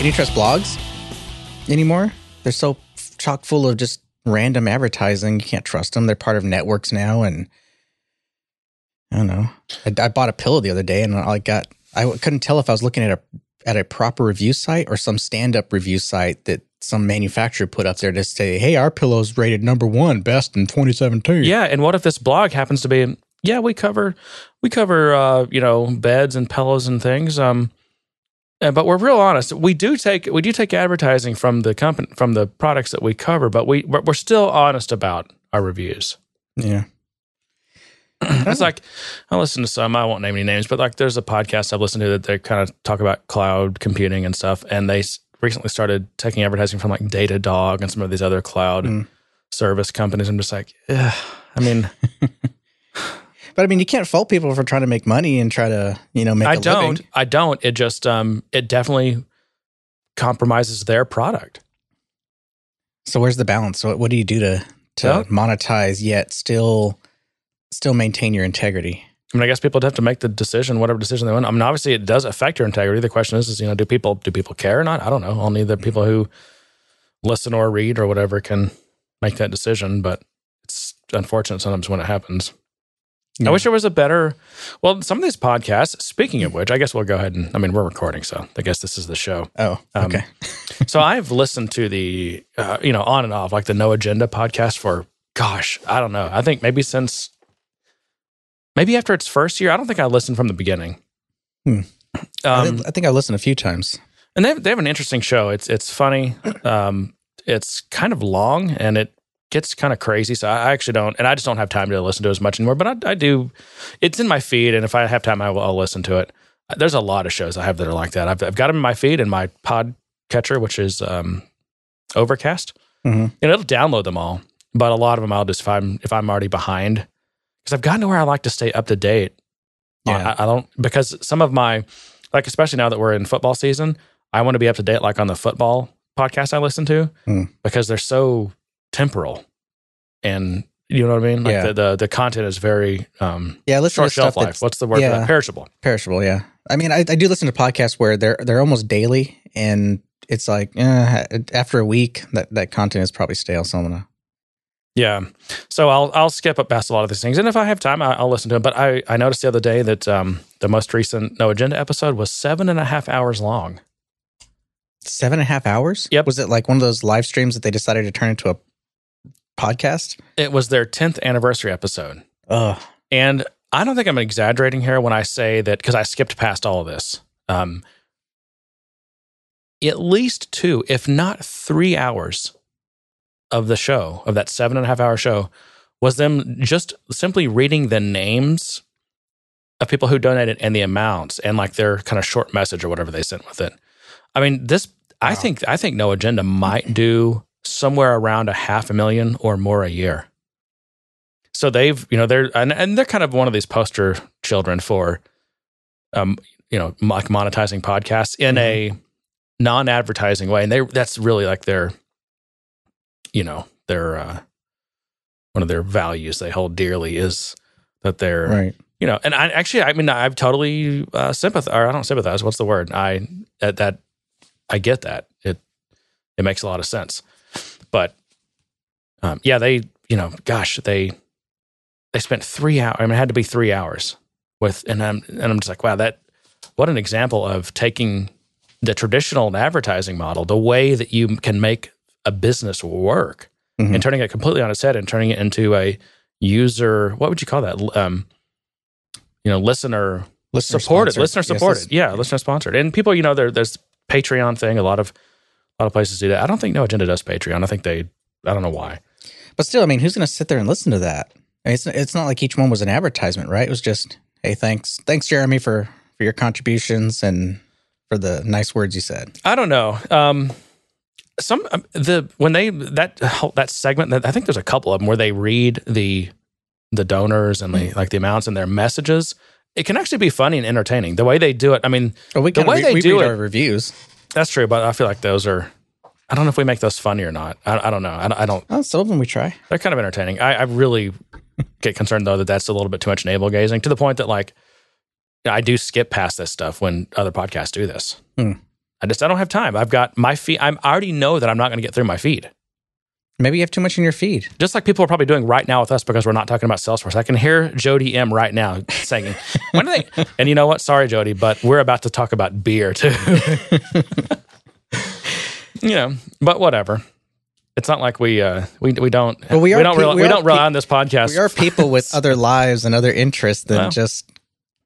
Can you trust blogs anymore? They're so chock full of just random advertising. You can't trust them. They're part of networks now, and I don't know. I, I bought a pillow the other day, and I got I couldn't tell if I was looking at a at a proper review site or some stand up review site that some manufacturer put up there to say, "Hey, our pillow's rated number one best in 2017." Yeah, and what if this blog happens to be? Yeah, we cover we cover uh, you know beds and pillows and things. Um, but we're real honest. We do take we do take advertising from the company from the products that we cover, but we we're still honest about our reviews. Yeah. it's like I listen to some. I won't name any names, but like there's a podcast I've listened to that they kind of talk about cloud computing and stuff, and they recently started taking advertising from like Datadog and some of these other cloud mm. service companies. I'm just like, yeah. I mean, but I mean, you can't fault people for trying to make money and try to, you know, make. I a don't. living. I don't. It just, um, it definitely compromises their product. So where's the balance? What, what do you do to to well, monetize yet still still maintain your integrity? I mean, I guess people have to make the decision, whatever decision they want. I mean, obviously, it does affect your integrity. The question is, is you know, do people do people care or not? I don't know. Only the people who listen or read or whatever can make that decision. But it's unfortunate sometimes when it happens. Yeah. I wish there was a better. Well, some of these podcasts. Speaking of which, I guess we'll go ahead and. I mean, we're recording, so I guess this is the show. Oh, okay. Um, so I've listened to the, uh, you know, on and off, like the No Agenda podcast for, gosh, I don't know. I think maybe since maybe after its first year. I don't think I listened from the beginning. Hmm. Um, I think I listened a few times. And they have, they have an interesting show. It's it's funny. Um, it's kind of long and it gets kind of crazy. So I actually don't, and I just don't have time to listen to as much anymore. But I, I do. It's in my feed, and if I have time, I will, I'll listen to it. There's a lot of shows I have that are like that. I've, I've got them in my feed and my pod catcher, which is um, Overcast, mm-hmm. and it'll download them all. But a lot of them, I'll just if I'm if I'm already behind, because I've gotten to where I like to stay up to date. Yeah. I, I, don't because some of my like especially now that we're in football season, I want to be up to date like on the football podcast I listen to mm. because they're so temporal and you know what I mean? Like yeah. the, the, the content is very um yeah, listen short shelf life. What's the word? Yeah. Perishable. Perishable. Yeah. I mean, I, I do listen to podcasts where they're they're almost daily, and it's like eh, after a week that that content is probably stale. So I'm gonna yeah. So I'll I'll skip up past a lot of these things, and if I have time, I, will listen to them. But I I noticed the other day that um, the most recent No Agenda episode was seven and a half hours long. Seven and a half hours. Yep. Was it like one of those live streams that they decided to turn into a podcast? It was their tenth anniversary episode. Ugh. And I don't think I'm exaggerating here when I say that because I skipped past all of this. Um, at least two, if not three hours of the show, of that seven and a half hour show, was them just simply reading the names of people who donated and the amounts and like their kind of short message or whatever they sent with it. I mean, this wow. I think I think No Agenda might do somewhere around a half a million or more a year. So they've, you know, they're and, and they're kind of one of these poster children for um, you know, like monetizing podcasts in mm-hmm. a non-advertising way. And they that's really like their you know their uh, one of their values they hold dearly is that they're right. You know, and I actually, I mean, I've totally uh, sympathize. Or I don't sympathize. What's the word? I that, that I get that it it makes a lot of sense. But um, yeah, they you know, gosh, they they spent three hours. I mean, it had to be three hours with, and I'm and I'm just like, wow, that what an example of taking the traditional advertising model, the way that you can make a business work mm-hmm. and turning it completely on its head and turning it into a user what would you call that um you know listener, listener supported sponsored. listener supported yes, yeah listener sponsored and people you know there, there's patreon thing a lot of a lot of places do that i don't think no agenda does patreon i think they i don't know why but still i mean who's going to sit there and listen to that it's, it's not like each one was an advertisement right it was just hey thanks thanks jeremy for for your contributions and for the nice words you said i don't know um some um, the when they that that segment that I think there's a couple of them where they read the the donors and the mm. like the amounts and their messages. It can actually be funny and entertaining the way they do it. I mean, we the way re- they do it, reviews. That's true, but I feel like those are. I don't know if we make those funny or not. I, I don't know. I, I don't. Oh, some of them we try. They're kind of entertaining. I, I really get concerned though that that's a little bit too much navel gazing to the point that like I do skip past this stuff when other podcasts do this. Hmm. I just I don't have time. I've got my feed. I'm I already know that I'm not going to get through my feed. Maybe you have too much in your feed. Just like people are probably doing right now with us because we're not talking about Salesforce. I can hear Jody M right now saying, "When are they?" And you know what? Sorry, Jody, but we're about to talk about beer too. you know, but whatever. It's not like we uh, we we don't Well, we are don't pe- rely, we we, don't rely pe- on this podcast. We are people with other lives and other interests than Well. just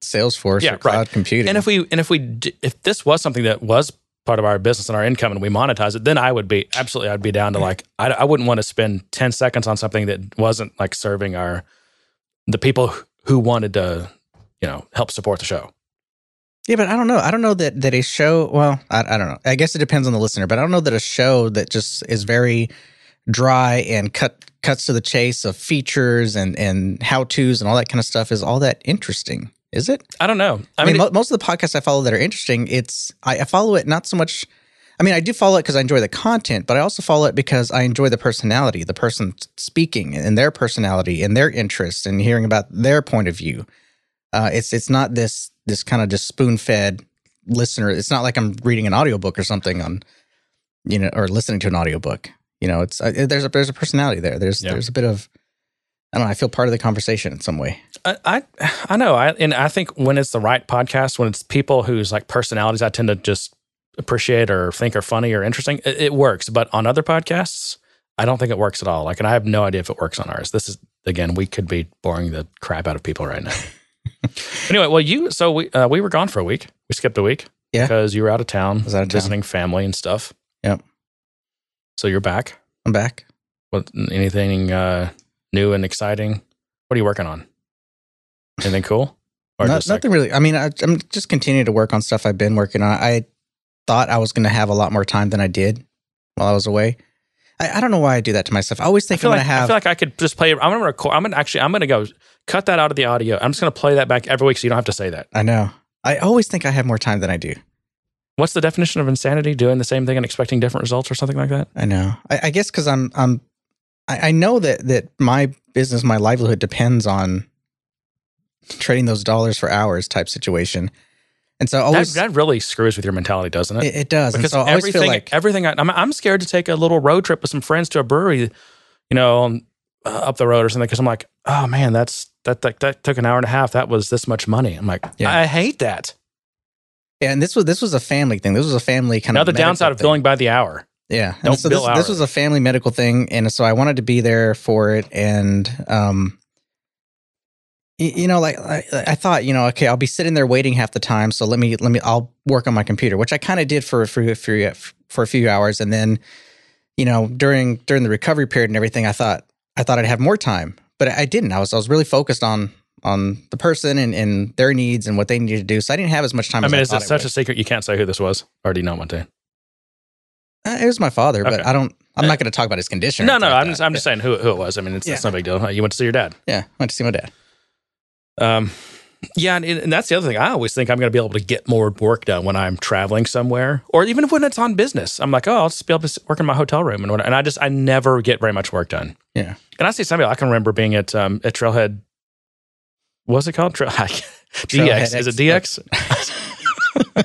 Salesforce Yeah, or cloud right. computing. And if we and if we d- if this was something that was part of our business and our income and we monetize it, then I would be absolutely I'd be down to like I, I wouldn't want to spend ten seconds on something that wasn't like serving our the people who wanted to you know help support the show. Yeah, but I don't know. I don't know that that a show. Well, I, I don't know. I guess it depends on the listener. But I don't know that a show that just is very dry and cut cuts to the chase of features and and how tos and all that kind of stuff is all that interesting. Is it? I don't know. I, I, mean, mean, mo- most of the podcasts I follow that are interesting, it's I, I follow it not so much. I mean, I do follow it because I enjoy the content, but I also follow it because I enjoy the personality, the person speaking, and their personality and their interests, and hearing about their point of view. Uh, it's it's not this this kind of just spoon fed listener. It's not like I'm reading an audiobook or something on, you know, or listening to an audiobook. You know, it's uh, there's a there's a personality there. There's Yeah. there's a bit of I don't know. I feel part of the conversation in some way. I, I I know. I and I think when it's the right podcast, when it's people whose like personalities I tend to just appreciate or think are funny or interesting, it, it works. But on other podcasts, I don't think it works at all. Like, and I have no idea if it works on ours. This is again, we could be boring the crap out of people right now. anyway, well, you so we uh, we were gone for a week. We skipped a week Yeah. because you were out of town, was out of town. visiting family and stuff. Yep. So you're back. I'm back. What anything uh, new and exciting? What are you working on? Anything cool? Or Not- just like- nothing really. I mean, I, I'm just continuing to work on stuff I've been working on. I thought I was going to have a lot more time than I did while I was away. I, I don't know why I do that to myself. I always think feel I'm like going to have. I feel like I could just play. I'm gonna record. I'm gonna actually. I'm gonna go cut that out of the audio. I'm just gonna play that back every week, so you don't have to say that. I know. I always think I have more time than I do. What's the definition of insanity? Doing the same thing and expecting different results, or something like that? I know. I, I guess because I'm I'm I, I know that that my business, my livelihood depends on trading those dollars for hours type situation, and so I That, that really screws with your mentality, doesn't it? it, it does. And because so I always everything, feel like everything. I, I'm, I'm scared to take a little road trip with some friends to a brewery, you know, uh, up the road or something. Because I'm like, oh man, that's that, that that took an hour and a half. That was this much money. I'm like, Yeah. I hate that. yeah, and this was this was a family thing. This was a family kind Now of the medical downside of thing. billing by the hour. Yeah. And Don't so bill this, this was a family medical thing. And so I wanted to be there for it. And, um, you know, like I, I thought, you know, okay, I'll be sitting there waiting half the time. So let me, let me, I'll work on my computer, which I kind of did for, for, for, for a few hours. And then, you know, during, during the recovery period and everything, I thought, I thought I'd have more time, but I didn't. I was, I was really focused on, on the person and, and their needs and what they needed to do. So I didn't have as much time I as mean, I is it such would. a secret you can't say who this was? Or do you want to? Uh, It was my father, but I don't, I'm not going to talk about his condition. No, no, like I'm that. just, I'm just saying who, who it was. I mean, it's, it's Yeah. no big deal. You went to see your dad. Yeah, I went to see my dad. Um, yeah, and, and that's the other thing. I always think I'm going to be able to get more work done when I'm traveling somewhere, or even when it's on business. I'm like, oh, I'll just be able to work in my hotel room and whatever. And I just, I never get very much work done. Yeah. And I see somebody I can remember being at um at Trailhead. What's it called? Trail, DX. Trailhead Is it DX?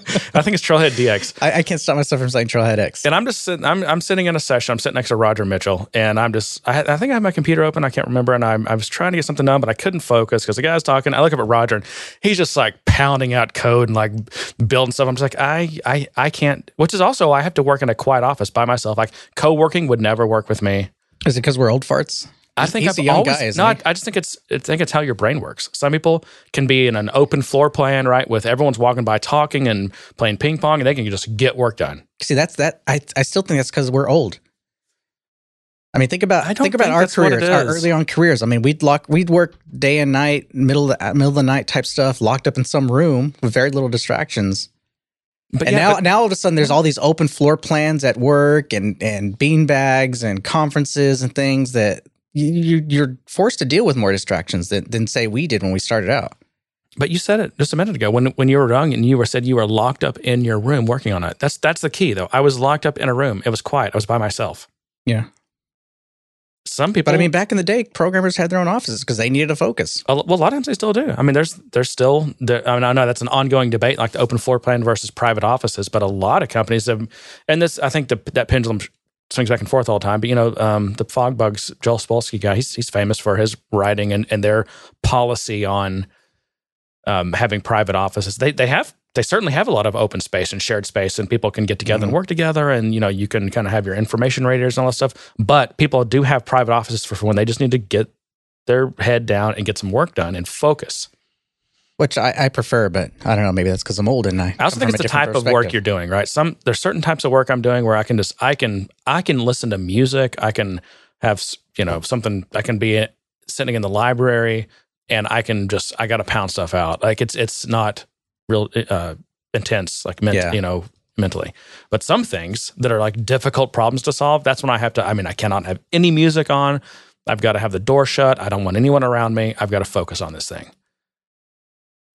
I think it's Trailhead DX. I, I can't stop myself from saying Trailhead X. And I'm just sitting. I'm I'm sitting in a session. I'm sitting next to Roger Mitchell, and I'm just. I, I think I have my computer open. I can't remember, and I'm, I was trying to get something done, but I couldn't focus because the guy's talking. I look up at Roger, and he's just like pounding out code and like building stuff. I'm just like, I I I can't. Which is also I have to work in a quiet office by myself. Like co-working would never work with me. Is it because we're old farts? I think he's I've a young always, guy, isn't no, I, just think it's I think it's how your brain works. Some people can be in an open floor plan, right, with everyone's walking by talking and playing ping pong, and they can just get work done. See, that's that. I I still think that's because we're old. I mean, think about think about think our that's what it careers, our early on careers. I mean, we'd lock, we'd work day and night, middle of the, middle of the night type stuff, locked up in some room with very little distractions. But and yeah, now, but- now all of a sudden, there's all these open floor plans at work and and bean bags and conferences and things that you, you you're forced to deal with more distractions than than say we did when we started out. But you said it just a minute ago when when you were young and you were said you were locked up in your room working on it. That's that's the key though. I was locked up in a room. It was quiet. I was by myself. Yeah. some people. But I mean, back in the day, programmers had their own offices because they needed a focus. a, well, A lot of times they still do. a lot of times they still do. I mean, there's there's still. There, I mean, I know that's an ongoing debate, like the open floor plan versus private offices. But a lot of companies have, and this I think the, that pendulum swings back and forth all the time. But you know, um, the FogBugz, Joel Spolsky guy, he's he's famous for his writing and, and their policy on um, having private offices. They they have they certainly have a lot of open space and shared space, and people can get together and work together, and you know you can kind of have your information radiators and all that stuff. But people do have private offices for when they just need to get their head down and get some work done and focus. Which I, I prefer, but I don't know. Maybe that's because I'm old and I. I also think it's the type of work you're doing, right? Some there's certain types of work I'm doing where I can just I can I can listen to music, I can have you know something I can be sitting in the library and I can just I got to pound stuff out. Like it's it's not real uh, intense like ment- Yeah. you know mentally. But some things that are like difficult problems to solve, that's when I have to I mean I cannot have any music on. I've got to have the door shut. I don't want anyone around me. I've got to focus on this thing.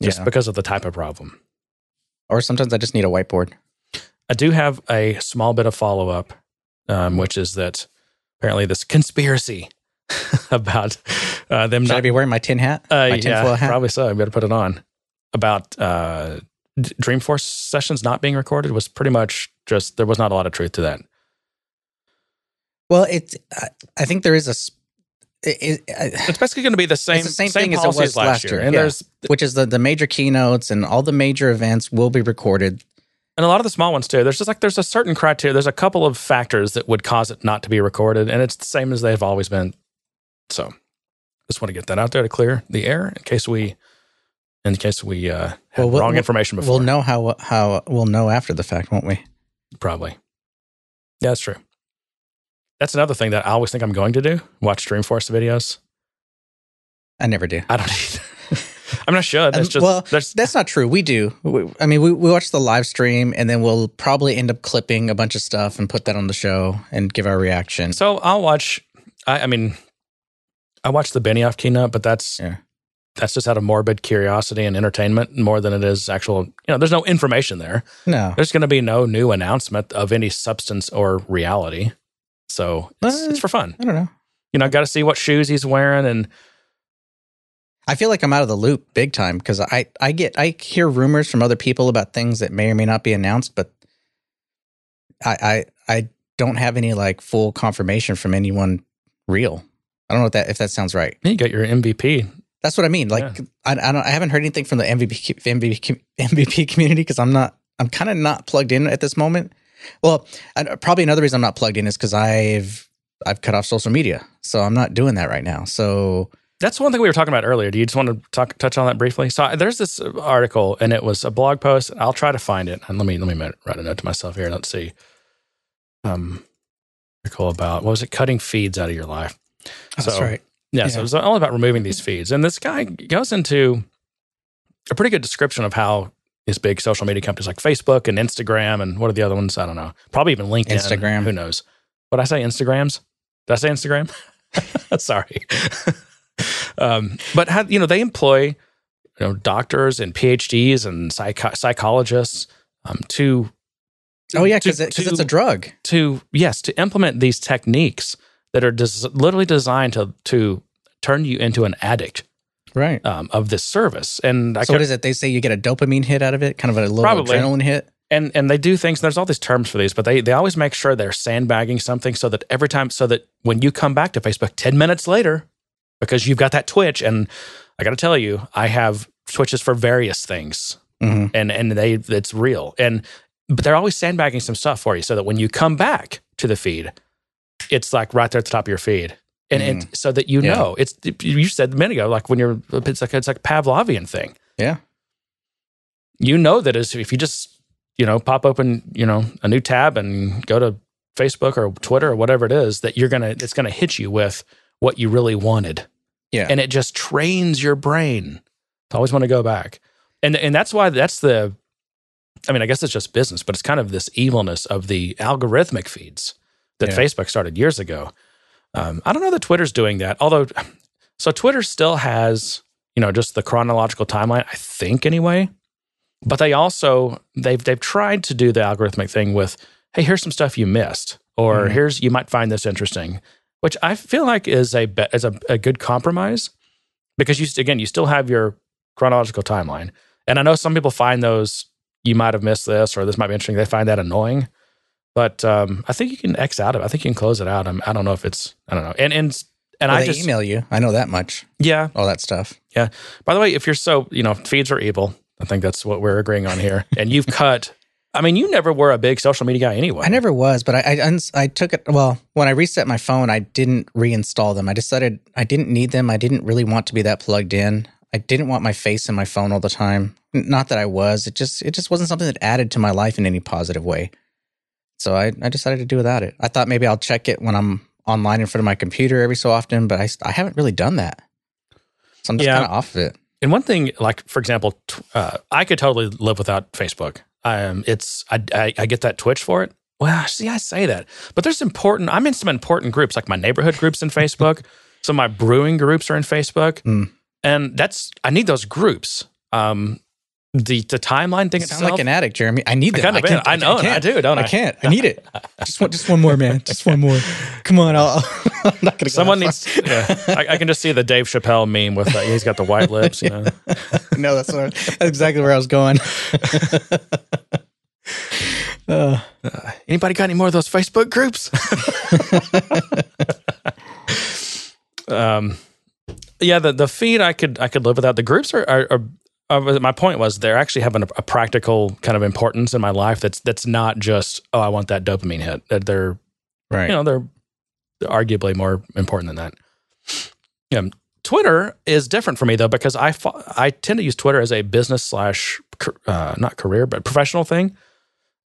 Just Yeah. because of the type of problem. Or sometimes I just need a whiteboard. I do have a small bit of follow up, um, which is that apparently this conspiracy about uh, them Should I not. be wearing my tin hat? uh, my yeah, hat? probably so. I better put it on. About uh, Dreamforce sessions not being recorded was pretty much just there was not a lot of truth to that. Well, it's. I, I think there is a. s- It, it, It's basically going to be the same, the same thing as it was last year, And yeah. there's which is the the major keynotes and all the major events will be recorded. and a lot of the small ones too. There's just like there's a certain criteria. There's a couple of factors that would cause it not to be recorded, and it's the same as they've always been. So, just want to get that out there to clear the air in case we, in case we uh, have Well, we'll- wrong we'll- information before. We'll know how how we'll know after the fact, won't we? Probably. Yeah, that's true. That's another thing that I always think I'm going to do: watch Dreamforce videos. I never do. I don't either. I mean, I should. It's Um, just well, That's not true. We do. We, I mean, we, we watch the live stream and then we'll probably end up clipping a bunch of stuff and put that on the show and give our reaction. So I'll watch. I, I mean, I watched the Benioff keynote, but that's Yeah. that's just out of morbid curiosity and entertainment more than it is actual. You know, there's no information there. No. There's going to be no new announcement of any substance or reality. So it's, Uh, it's for fun. I don't know. You know, I got to see what shoes he's wearing, and I feel like I'm out of the loop big time because I, I get I hear rumors from other people about things that may or may not be announced, but I I, I don't have any like full confirmation from anyone real. I don't know if that if that sounds right. you got your MVP. That's what I mean. Like Yeah. I, I don't I haven't heard anything from the MVP MVP MVP community because I'm not I'm kind of not plugged in at this moment. Well, I, probably another reason I'm not plugged in is because I've I've cut off social media, so I'm not doing that right now. So That's one thing we were talking about earlier. Do you just want to talk, touch on that briefly? So uh, there's this article, and it was a blog post. I'll try to find it. And let me let me write a note to myself here. Let's see. Um, article about what was it? Cutting feeds out of your life. that's So- right. Yeah, so it was all about removing these feeds. And this guy goes into a pretty good description of how these big social media companies like Facebook and Instagram and what are the other ones? I don't know. Probably even LinkedIn. Instagram. Who knows? What I say? Instagrams? Did I say Instagram? Sorry. um, but how, you know, they employ you know doctors and PhDs and psych- psychologists um, to Oh yeah, because it, it's a drug. to yes to implement these techniques that are des- literally designed to to turn you into an addict Right. um, of this service. And I so could, what is it? They say you get a dopamine hit out of it, kind of a little Probably. adrenaline hit. and and they do things. There's all these terms for these, but they they always make sure they're sandbagging something so that every time, so that when you come back to Facebook ten minutes later, because you've got that twitch, and I got to tell you, I have twitches for various things, hmm and and they it's real, and but they're always sandbagging some stuff for you so that when you come back to the feed, it's like right there at the top of your feed. And it, mm. so that you Yeah. know, it's you said a minute ago, like when you're, it's like it's like Pavlovian thing. Yeah. you know that is if you just you know pop open you know a new tab and go to Facebook or Twitter or whatever it is that you're gonna it's gonna hit you with what you really wanted, Yeah. and it just trains your brain to always want to go back, and and that's why that's the, I mean I guess it's just business, but it's kind of this evilness of the algorithmic feeds that Yeah. Facebook started years ago. Um, I don't know that Twitter's doing that, although so Twitter still has you know just the chronological timeline, I think anyway but they also they've they've tried to do the algorithmic thing with hey here's some stuff you missed or Mhm. here's you might find this interesting which I feel like is a is a, a good compromise because you again you still have your chronological timeline, and I know some people find those you might have missed this or this might be interesting. They find that annoying, but um, I think you can X out of. it. I think you can close it out. I'm, I do not know if it's I don't know. And and and well, I just email you. I know that much. Yeah, all that stuff. Yeah. By the way, if you're so you know feeds are evil. I think that's what we're agreeing on here. And you've cut. I mean, you never were a big social media guy anyway. I never was, but I, I I took it. Well, when I reset my phone, I didn't reinstall them. I decided I didn't need them. I didn't really want to be that plugged in. I didn't want my face in my phone all the time. Not that I was. It just it just wasn't something that added to my life in any positive way. So I, I decided to do without it. I thought maybe I'll check it when I'm online in front of my computer every so often, but I, I haven't really done that. So I'm just yeah. kind of off of it. And one thing, like for example, uh, I could totally live without Facebook. Um, it's I, I, I get that twitch for it. Well, see, I say that, but there's important. I'm in some important groups, like my neighborhood groups in Facebook. some of my brewing groups are in Facebook, mm. and that's I need those groups. Um, the the timeline thing you sound like an addict, Jeremy. I need that. I, kind of I, I know, I, I, do, don't I? I can't. I need it. Just one, just one more, man. Just one more. Come on, I'll, I'm not gonna. Someone needs. Yeah, I, I, can just see the Dave Chappelle meme with uh, he's got the white lips. You know. no, that's that's exactly where I was going. Uh, uh, anybody got any more of those Facebook groups? um, yeah, the the feed I could I could live without. The groups are, are, are uh, my point was they're actually having a, a, practical kind of importance in my life. That's that's not just oh I want that dopamine hit. That they're right. You know they're, they're arguably more important than that. Yeah, Twitter is different for me though because I I tend to use Twitter as a business slash uh, not career but professional thing.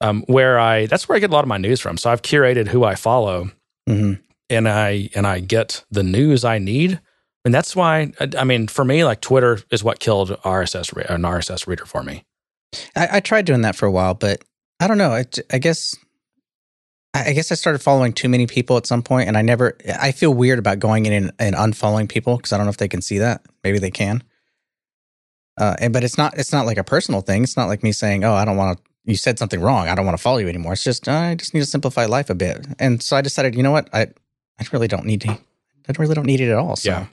Um, where I that's where I get a lot of my news from. So I've curated who I follow, mm-hmm. and I and I get the news I need and that's why I mean, for me, like Twitter is what killed RSS an RSS reader for me. I, I tried doing that for a while, but I don't know. I, I guess I guess I started following too many people at some point, and I never. I feel weird about going in and, and unfollowing people because I don't know if they can see that. Maybe they can. Uh, and, but it's not. It's not like a personal thing. It's not like me saying, "Oh, I don't want to." You said something wrong. I don't want to follow you anymore. It's just uh, I just need to simplify life a bit. And so I decided, you know what? I I really don't need to. I really don't need it at all. So. Yeah.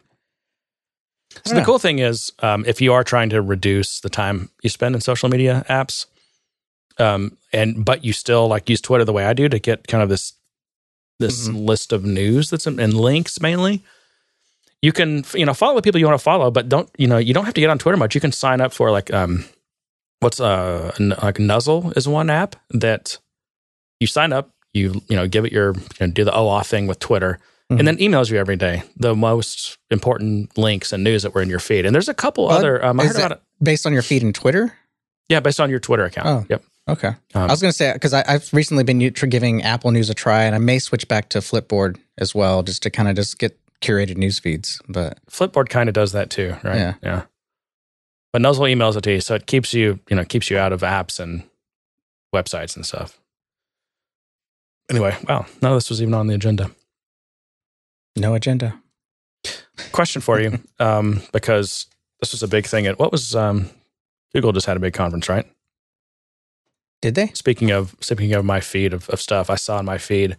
So the cool thing is, um, if you are trying to reduce the time you spend in social media apps, um, and but you still like use Twitter the way I do to get kind of this this mm-hmm. list of news that's in, and links mainly. You can you know follow the people you want to follow, but don't you know you don't have to get on Twitter much. You can sign up for like um, what's uh like Nuzzle is one app that you sign up, you you know give it your you know, do the OAuth thing with Twitter Mm-hmm. and then emails you every day the most important links and news that were in your feed. And there's a couple well, other. Um, I heard about it based on your feed and Twitter. Yeah, based on your Twitter account. Oh, yep. Okay. Um, I was going to say because I've recently been for giving Apple News a try, and I may switch back to Flipboard as well, just to kind of just get curated news feeds. But Flipboard kind of does that too, right? Yeah. Yeah. But Nuzzle emails it to you, so it keeps you, you know, keeps you out of apps and websites and stuff. Anyway, wow, none of this was even on the agenda. No agenda. Question for you, um, because this was a big thing. At what was um, Google just had a big conference, right? Did they? Speaking of speaking of my feed of, of stuff, I saw in my feed,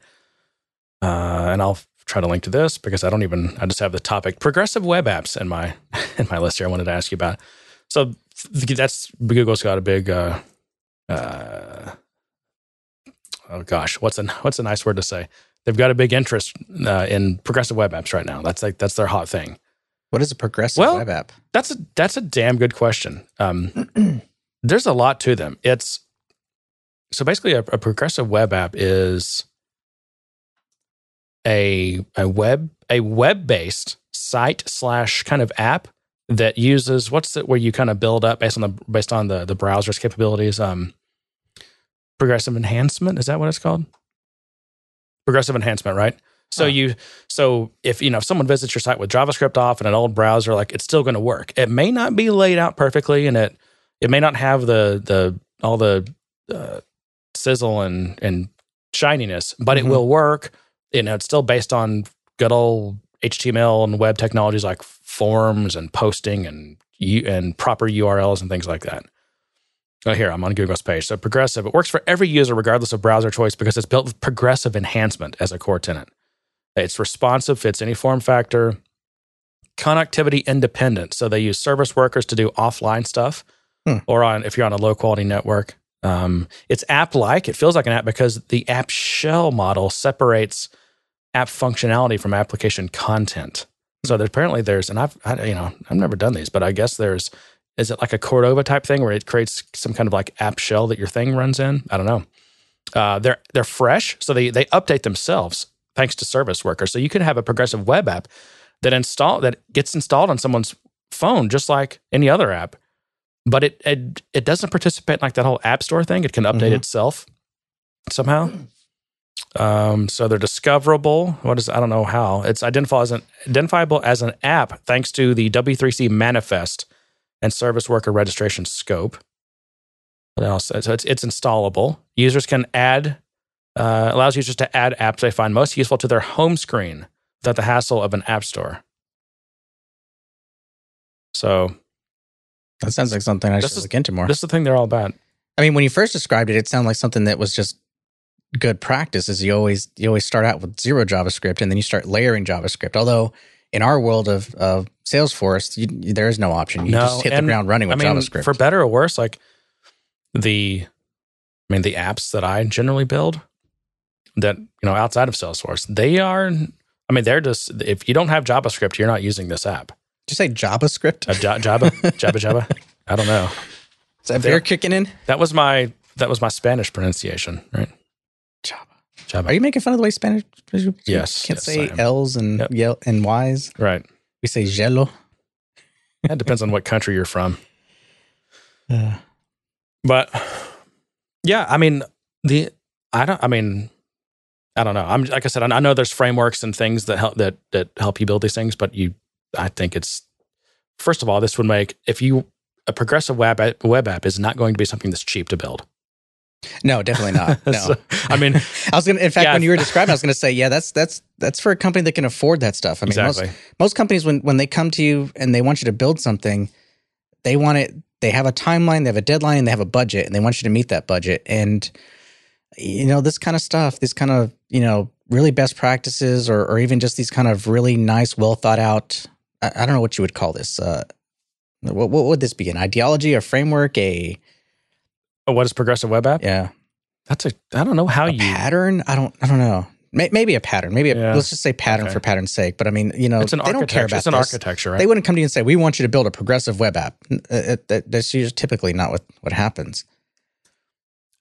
uh, and I'll try to link to this because I don't even. I just have the topic progressive web apps in my in my list here. I wanted to ask you about. So that's Google's got a big. Uh, uh, oh gosh, what's a what's a nice word to say? They've got a big interest uh, in progressive web apps right now. That's like that's their hot thing. What is a progressive well, web app? That's a that's a damn good question. Um, there's a lot to them. It's so basically a, a progressive web app is a a web a web based site slash kind of app that uses what's it where you kind of build up based on the based on the the browser's capabilities. Um, progressive enhancement is that what it's called? Progressive enhancement, right? So huh. you so if you know if someone visits your site with JavaScript off and an old browser, like it's still going to work. It may not be laid out perfectly, and it it may not have the the all the uh, sizzle and and shininess, but mm-hmm. it will work. You know, it's still based on good old HTML and web technologies like forms and posting and and proper URLs and things like that. Oh, here, I'm on Google's page. So progressive, it works for every user regardless of browser choice because it's built with progressive enhancement as a core tenant. It's responsive, fits any form factor, connectivity independent. So they use service workers to do offline stuff, Hmm. or on if you're on a low quality network. Um, it's app like. It feels like an app because the app shell model separates app functionality from application content. So there, apparently there's, and I've I, you know I've never done these, but I guess there's is it like a Cordova type thing where it creates some kind of like app shell that your thing runs in? I don't know. Uh, they're they're fresh, so they they update themselves thanks to service workers. So you can have a progressive web app that install that gets installed on someone's phone just like any other app, but it it, it doesn't participate in like that whole app store thing. It can update Mhm. itself somehow. Um, so they're discoverable. What is I don't know how it's identifiable as an identifiable as an app thanks to the W3C manifest and service worker registration scope. What else? So it's it's installable. Users can add uh, allows users to add apps they find most useful to their home screen without the hassle of an app store. So That sounds like something I should is- look into more. this is the thing they're all about. I mean, when you first described it, it sounded like something that was just good practice. Is you always you always start out with zero JavaScript and then you start layering JavaScript. Although in our world of of Salesforce, you, there is no option. You No, just hit the ground running I mean, JavaScript. for better or worse, like the, I mean, the apps that I generally build that, you know, outside of Salesforce, they are, I mean, they're just, if you don't have JavaScript, you're not using this app. Did you say JavaScript? Uh, Ja- Java, Java, Java. I don't know. Is that beer kicking in? That was my, that was my Spanish pronunciation, right? Java. Java. Are you making fun of the way Spanish? Yes, Can't yes, say L's and Yep. yell and Y's. right. We say jello. That depends on what country you're from. Uh, But yeah, I mean the I don't I mean I don't know. I'm like I said I I know there's frameworks and things that help that that help you build these things, but you I think it's first of all this would make if you a progressive web app, web app is not going to be something that's cheap to build. No, definitely not. No. So, I mean I was gonna. In fact, Yeah. when you were describing, I was gonna say, yeah, that's that's that's for a company that can afford that stuff. I mean, exactly. most most companies when when they come to you and they want you to build something, they want it. They have a timeline, they have a deadline, they have a budget, and they want you to meet that budget. And you know, this kind of stuff, this kind of you know, really best practices, or or even just these kind of really nice, well thought out. I, I don't know what you would call this. Uh, what, what would this be? An ideology, a framework, a Oh, what is progressive web app? yeah, That's a I don't know how a you pattern? I don't. I don't know. Maybe a pattern. Maybe a, Yeah. let's just say pattern Okay. for pattern's sake. But I mean, you know, it's an they don't care architecture. about It's an this. architecture, right? They wouldn't come to you and say, "We want you to build a progressive web app." Uh, uh, that- That's typically not what what happens.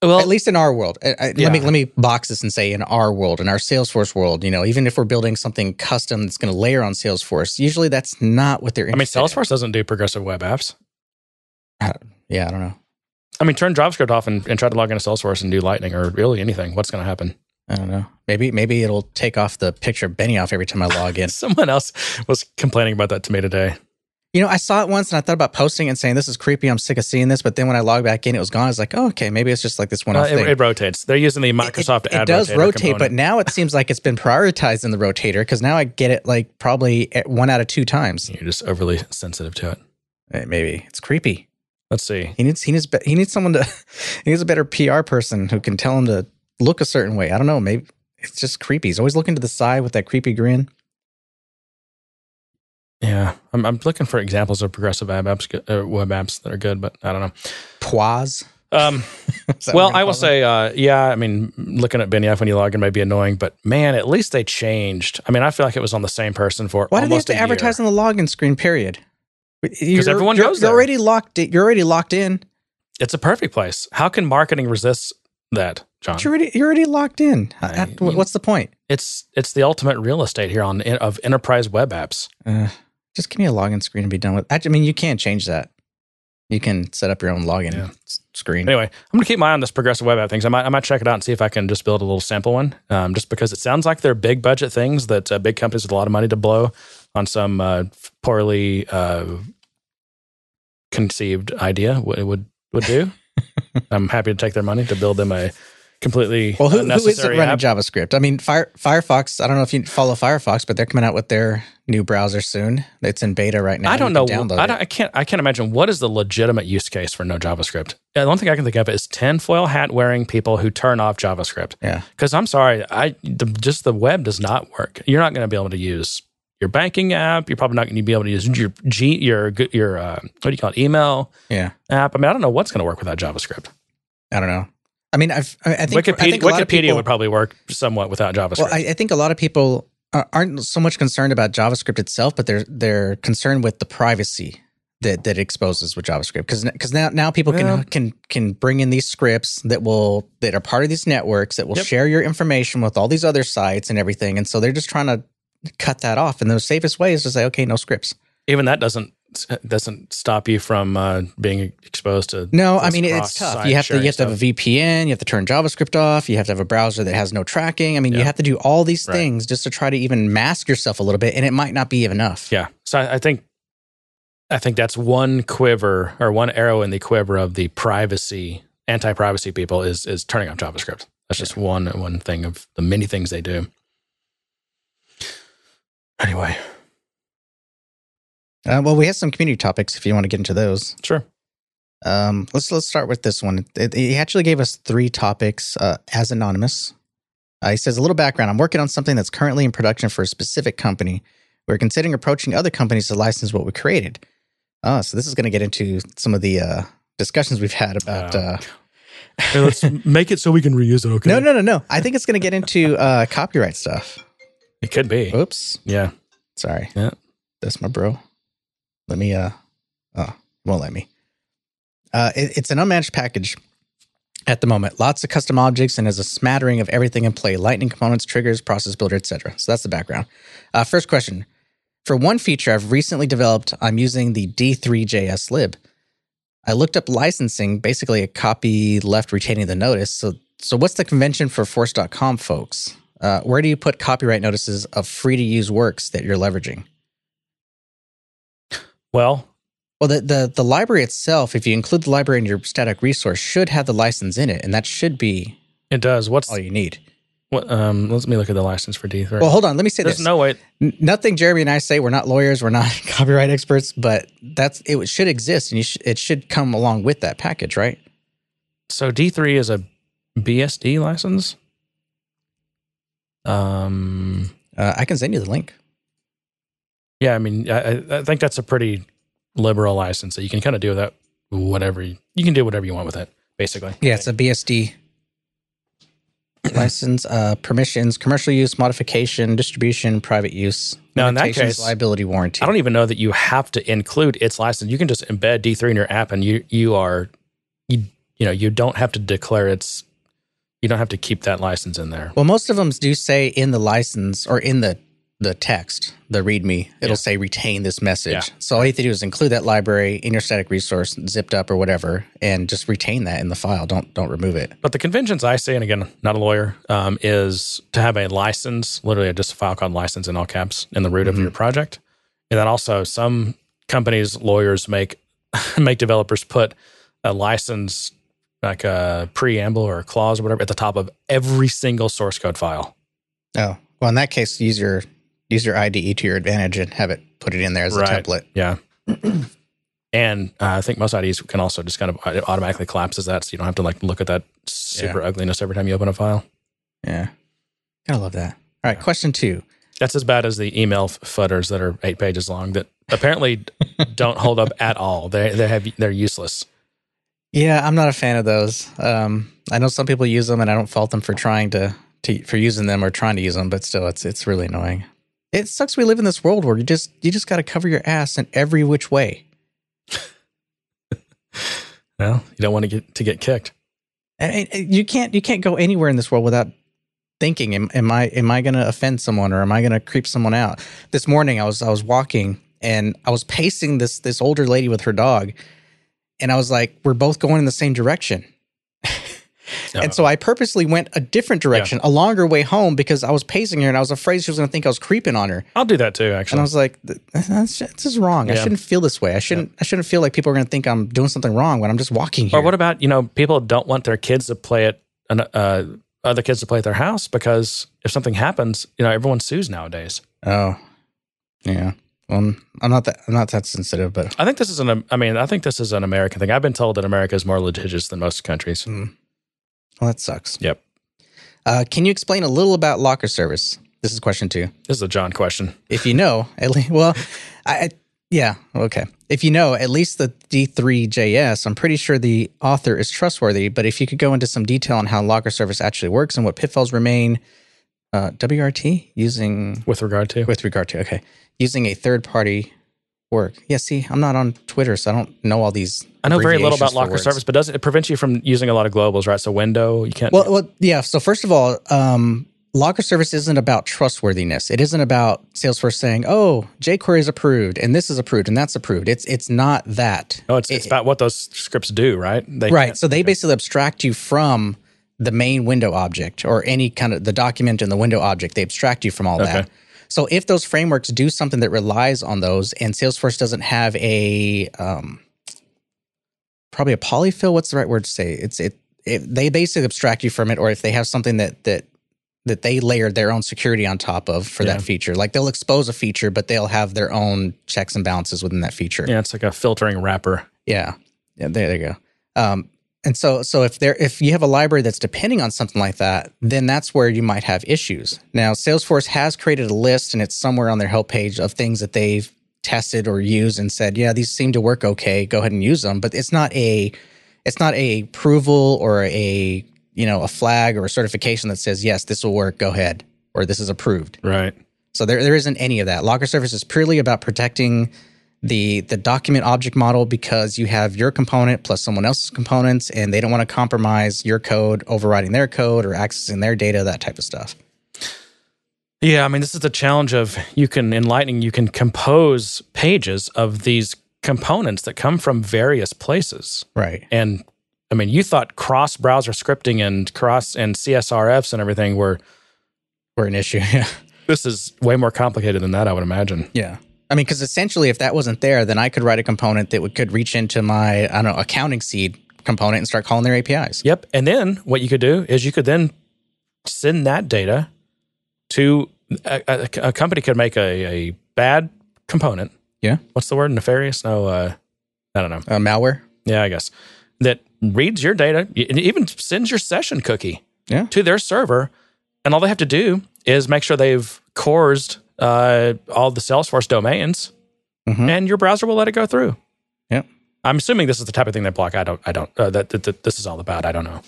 well, At least in our world. I- Yeah. Let me let me box this and say in our world, in our Salesforce world, you know, even if we're building something custom that's going to layer on Salesforce, usually that's not what they're. I mean interested in. Salesforce doesn't do progressive web apps. Yeah, I don't know. I mean turn JavaScript off and, and try to log into Salesforce and do Lightning or really anything. What's going to happen? I don't know. Maybe maybe it'll take off the picture of Benioff every time I log in. Someone else was complaining about that to me today. You know, I saw it once and I thought about posting and saying this is creepy. I'm sick of seeing this. But then when I log back in, it was gone. I was like, oh, okay, maybe it's just like this one Uh, it, it rotates. They're using the Microsoft it, ad it does rotate, but now it seems like it's been prioritized in the rotator because now I get it like probably one out of two times. you're just overly sensitive to it. Maybe it's creepy. Let's see. He needs he needs be- he needs someone to he needs a better PR person who can tell him to look a certain way. I don't know. Maybe it's just creepy. He's always looking to the side with that creepy grin. Yeah, I'm, I'm looking for examples of progressive web apps, uh, web apps that are good, but I don't know. Poise. Um, well, I will them? say, uh, yeah. I mean, looking at Benioff when you log in may be annoying, but man, at least they changed. I mean, I feel like it was on the same person for Why do they have to a advertise year. on the login screen? Period. Because everyone you're, goes You're there. already locked. in- You're already locked in. It's a perfect place. How can marketing resist that, John? But You're already you're already locked in. I- what's the point? It's it's the ultimate real estate here on of enterprise web apps. Uh, just give me a login screen and be done with. It. I mean, you can't change that. You can set up your own login Yeah. screen. Anyway, I'm gonna keep my eye on this progressive web app things. I might I might check it out and see if I can just build a little sample one. Um, just because it sounds like they're big budget things that uh, big companies with a lot of money to blow on some uh, poorly uh, conceived idea would would would do. I'm happy to take their money to build them a completely Well, who, who isn't running app. JavaScript? I mean, Fire, Firefox. I don't know if you follow Firefox, but they're coming out with their new browser soon. It's in beta right now. I don't know. I, don't, I can't. I can't imagine what is the legitimate use case for no JavaScript. The one thing I can think of is tinfoil hat wearing people who turn off JavaScript. Yeah. Because I'm sorry, I the, just the web does not work. You're not going to be able to use your banking app. You're probably not going to be able to use your G, your your uh, what do you call it, email Yeah. app. I mean, I don't know what's going to work without JavaScript. I don't know. I mean, I've, I think Wikipedia, I think a lot of Wikipedia people- would probably work somewhat without JavaScript. Well, I, I think a lot of people are- aren't so much concerned about JavaScript itself, but they're they're concerned with the privacy that that it exposes with JavaScript because because now now people can can can bring in these scripts that will that are part of these networks that will Yep. share your information with all these other sites and everything, and so they're just trying to cut that off. And the safest way is to say, okay, no scripts. Even that doesn't doesn't stop you from uh, being exposed to. No, I mean it's tough. You have to you have to have a VPN. You have to turn JavaScript off. You have to have a browser that has no tracking. I mean, you have to do all these Right. things just to try to even mask yourself a little bit, and it might not be enough. Yeah. So I, I think I think that's one quiver or one arrow in the quiver of the privacy anti-privacy people is is turning off JavaScript. That's just one one thing of the many things they do. Anyway, Uh, well, we have some community topics if you want to get into those. sure. Um, let's let's start with this one. It, he actually gave us three topics uh, as anonymous. Uh, he says a little background. I'm working on something that's currently in production for a specific company. We're considering approaching other companies to license what we created. Oh, so this is going to get into some of the uh, discussions we've had about. Uh, let's make it so we can reuse it. Okay. no, no, no, no. I think it's going to get into uh, copyright stuff. It could be. Oops, Yeah. sorry. Yeah. That's my bro. Let me. Uh, oh, won't let me. Uh, it- it's an unmanaged package at the moment. Lots of custom objects and has a smattering of everything in play: lightning components, triggers, process builder, etc. So that's the background. Uh, first question: For one feature I've recently developed, I'm using the D3JS lib. I looked up licensing, basically a copy left retaining the notice. So, so what's the convention for Force.com folks? Uh, where do you put copyright notices of free to use works that you're leveraging? Well, Well, the, the the library itself, if you include the library in your static resource, should have the license in it, and that should be it does. What's all you need. what? Um, let me look at the license for D3. Well, hold on. Let me say There's this. no way. N- Nothing Jeremy and I say. We're not lawyers. We're not copyright experts, but that's it. Should exist, and you sh- it should come along with that package, right? So D3 is a BSD license. Um. Uh, I can send you the link. Yeah, I mean, I, I- think that's a pretty liberal license that you can kind of do that whatever you, you can do whatever you want with it, basically. Yeah, it's a BSD license. Uh, permissions, commercial use, modification, distribution, private use. Now, in that case, liability warranty. I don't even know that you have to include its license. You can just embed D3 in your app, and you you are you you know you don't have to declare its. You don't have to keep that license in there. Well, most of them do say in the license or in the the text, the README, it'll Yeah. say retain this message. Yeah. So all you have to do is include that library in your static resource, zipped up or whatever, and just retain that in the file. Don't don't remove it. But the conventions I see, and again, not a lawyer, um, is to have a license, literally just a file called license in all caps in the root of Mhm. your project. And then also some companies, lawyers make make developers put a license like a preamble or a clause or whatever at the top of every single source code file. Oh, well, in that case, use your use your IDE to your advantage and have it put it in there as a template. Yeah. and uh, I think most IDs can also just kind of it automatically collapses that, so you don't have to like look at that super ugliness every time you open a file. Yeah, gotta love that. All right, question two. That's as bad as the email footers that are eight pages long that apparently don't hold up at all. They they have they're useless. Yeah, I'm not a fan of those. Um, I know some people use them, and I don't fault them for trying to, to for using them or trying to use them. But still, it's it's really annoying. It sucks. We live in this world where you just you just got to cover your ass in every which way. Well, you don't want to get to get kicked. And you can't you can't go anywhere in this world without thinking, am, am I am I going to offend someone or am I going to creep someone out? This morning, I was I was walking and I was pacing this this older lady with her dog, and I was like, we're both going in the same direction. And so I purposely went a different direction, a longer way home, because I was pacing her and I was afraid she was going to think I was creeping on her. I'll do that too. Actually. And I was like, this is wrong. I shouldn't feel this way. I shouldn't. I shouldn't feel like people are going to think I'm doing something wrong when I'm just walking here. or what about you know people don't want their kids to play at an, uh, other kids to play at their house because if something happens, you know, everyone sues nowadays. Oh, yeah. Well, I'm not that I'm not that sensitive, but I think this is an. I mean, I think this is an American thing. I've been told that America is more litigious than most countries. mm, well, that sucks. Yep. Uh, can you explain a little about locker service? This is question two. This is a John question. If you know, at least, well, I, I yeah, okay. If you know at least the D3JS, I'm pretty sure the author is trustworthy. But if you could go into some detail on how locker service actually works and what pitfalls remain, uh, WRT using With regard to, with regard to okay, using a third party work. Yeah, see, I'm not on Twitter, so I don't know all these. I know very little about locker words. service, but does it, it prevents you from using a lot of globals, right? So window, you can't. Well, well, yeah. So first of all, um, locker service isn't about trustworthiness. It isn't about Salesforce saying, "Oh, jQuery is approved and this is approved and that's approved." It's it's not that. no, it's, it's about what those scripts do, right? They right. So they basically abstract you from the main window object or any kind of the document in the window object. They abstract you from all that. So if those frameworks do something that relies on those, and Salesforce doesn't have a um, probably a polyfill, what's the right word to say? It's it, it they basically abstract you from it, or if they have something that that that they layered their own security on top of for Yeah. that feature. Like they'll expose a feature, but they'll have their own checks and balances within that feature. yeah, it's like a filtering wrapper. Yeah. Yeah, there, there you go. Um, and so so if there if you have a library that's depending on something like that, then that's where you might have issues. Now, Salesforce has created a list and it's somewhere on their help page of things that they've tested or used and said, yeah, these seem to work okay, go ahead and use them, but it's not a it's not a approval or a you know, a flag or a certification that says, yes, this will work, go ahead, or this is approved. Right. So there, there isn't any of that. Locker service is purely about protecting the the document object model because you have your component plus someone else's components, and they don't want to compromise your code overriding their code or accessing their data, that type of stuff. Yeah, I mean, this is the challenge of you can in Lightning you can compose pages of these components that come from various places. Right. And I mean, you thought cross browser scripting and cross and CSRFs and everything were We're an issue. Yeah. this is way more complicated than that, I would imagine. Yeah. I mean, because essentially, if that wasn't there, then I could write a component that would could reach into my I don't know accounting seed component and start calling their APIs. Yep. And then what you could do is you could then send that data to a, a, a company could make a, a bad component. Yeah. What's the word? Nefarious? No, uh, I don't know. Uh, malware. Yeah, I guess that reads your data and even sends your session cookie Yeah. to their server, and all they have to do is make sure they've CORSed uh, all the Salesforce domains, Mhm. and your browser will let it go through. Yeah, I'm assuming this is the type of thing they block. I don't. I don't. Uh, that, that, that this is all about. I don't know.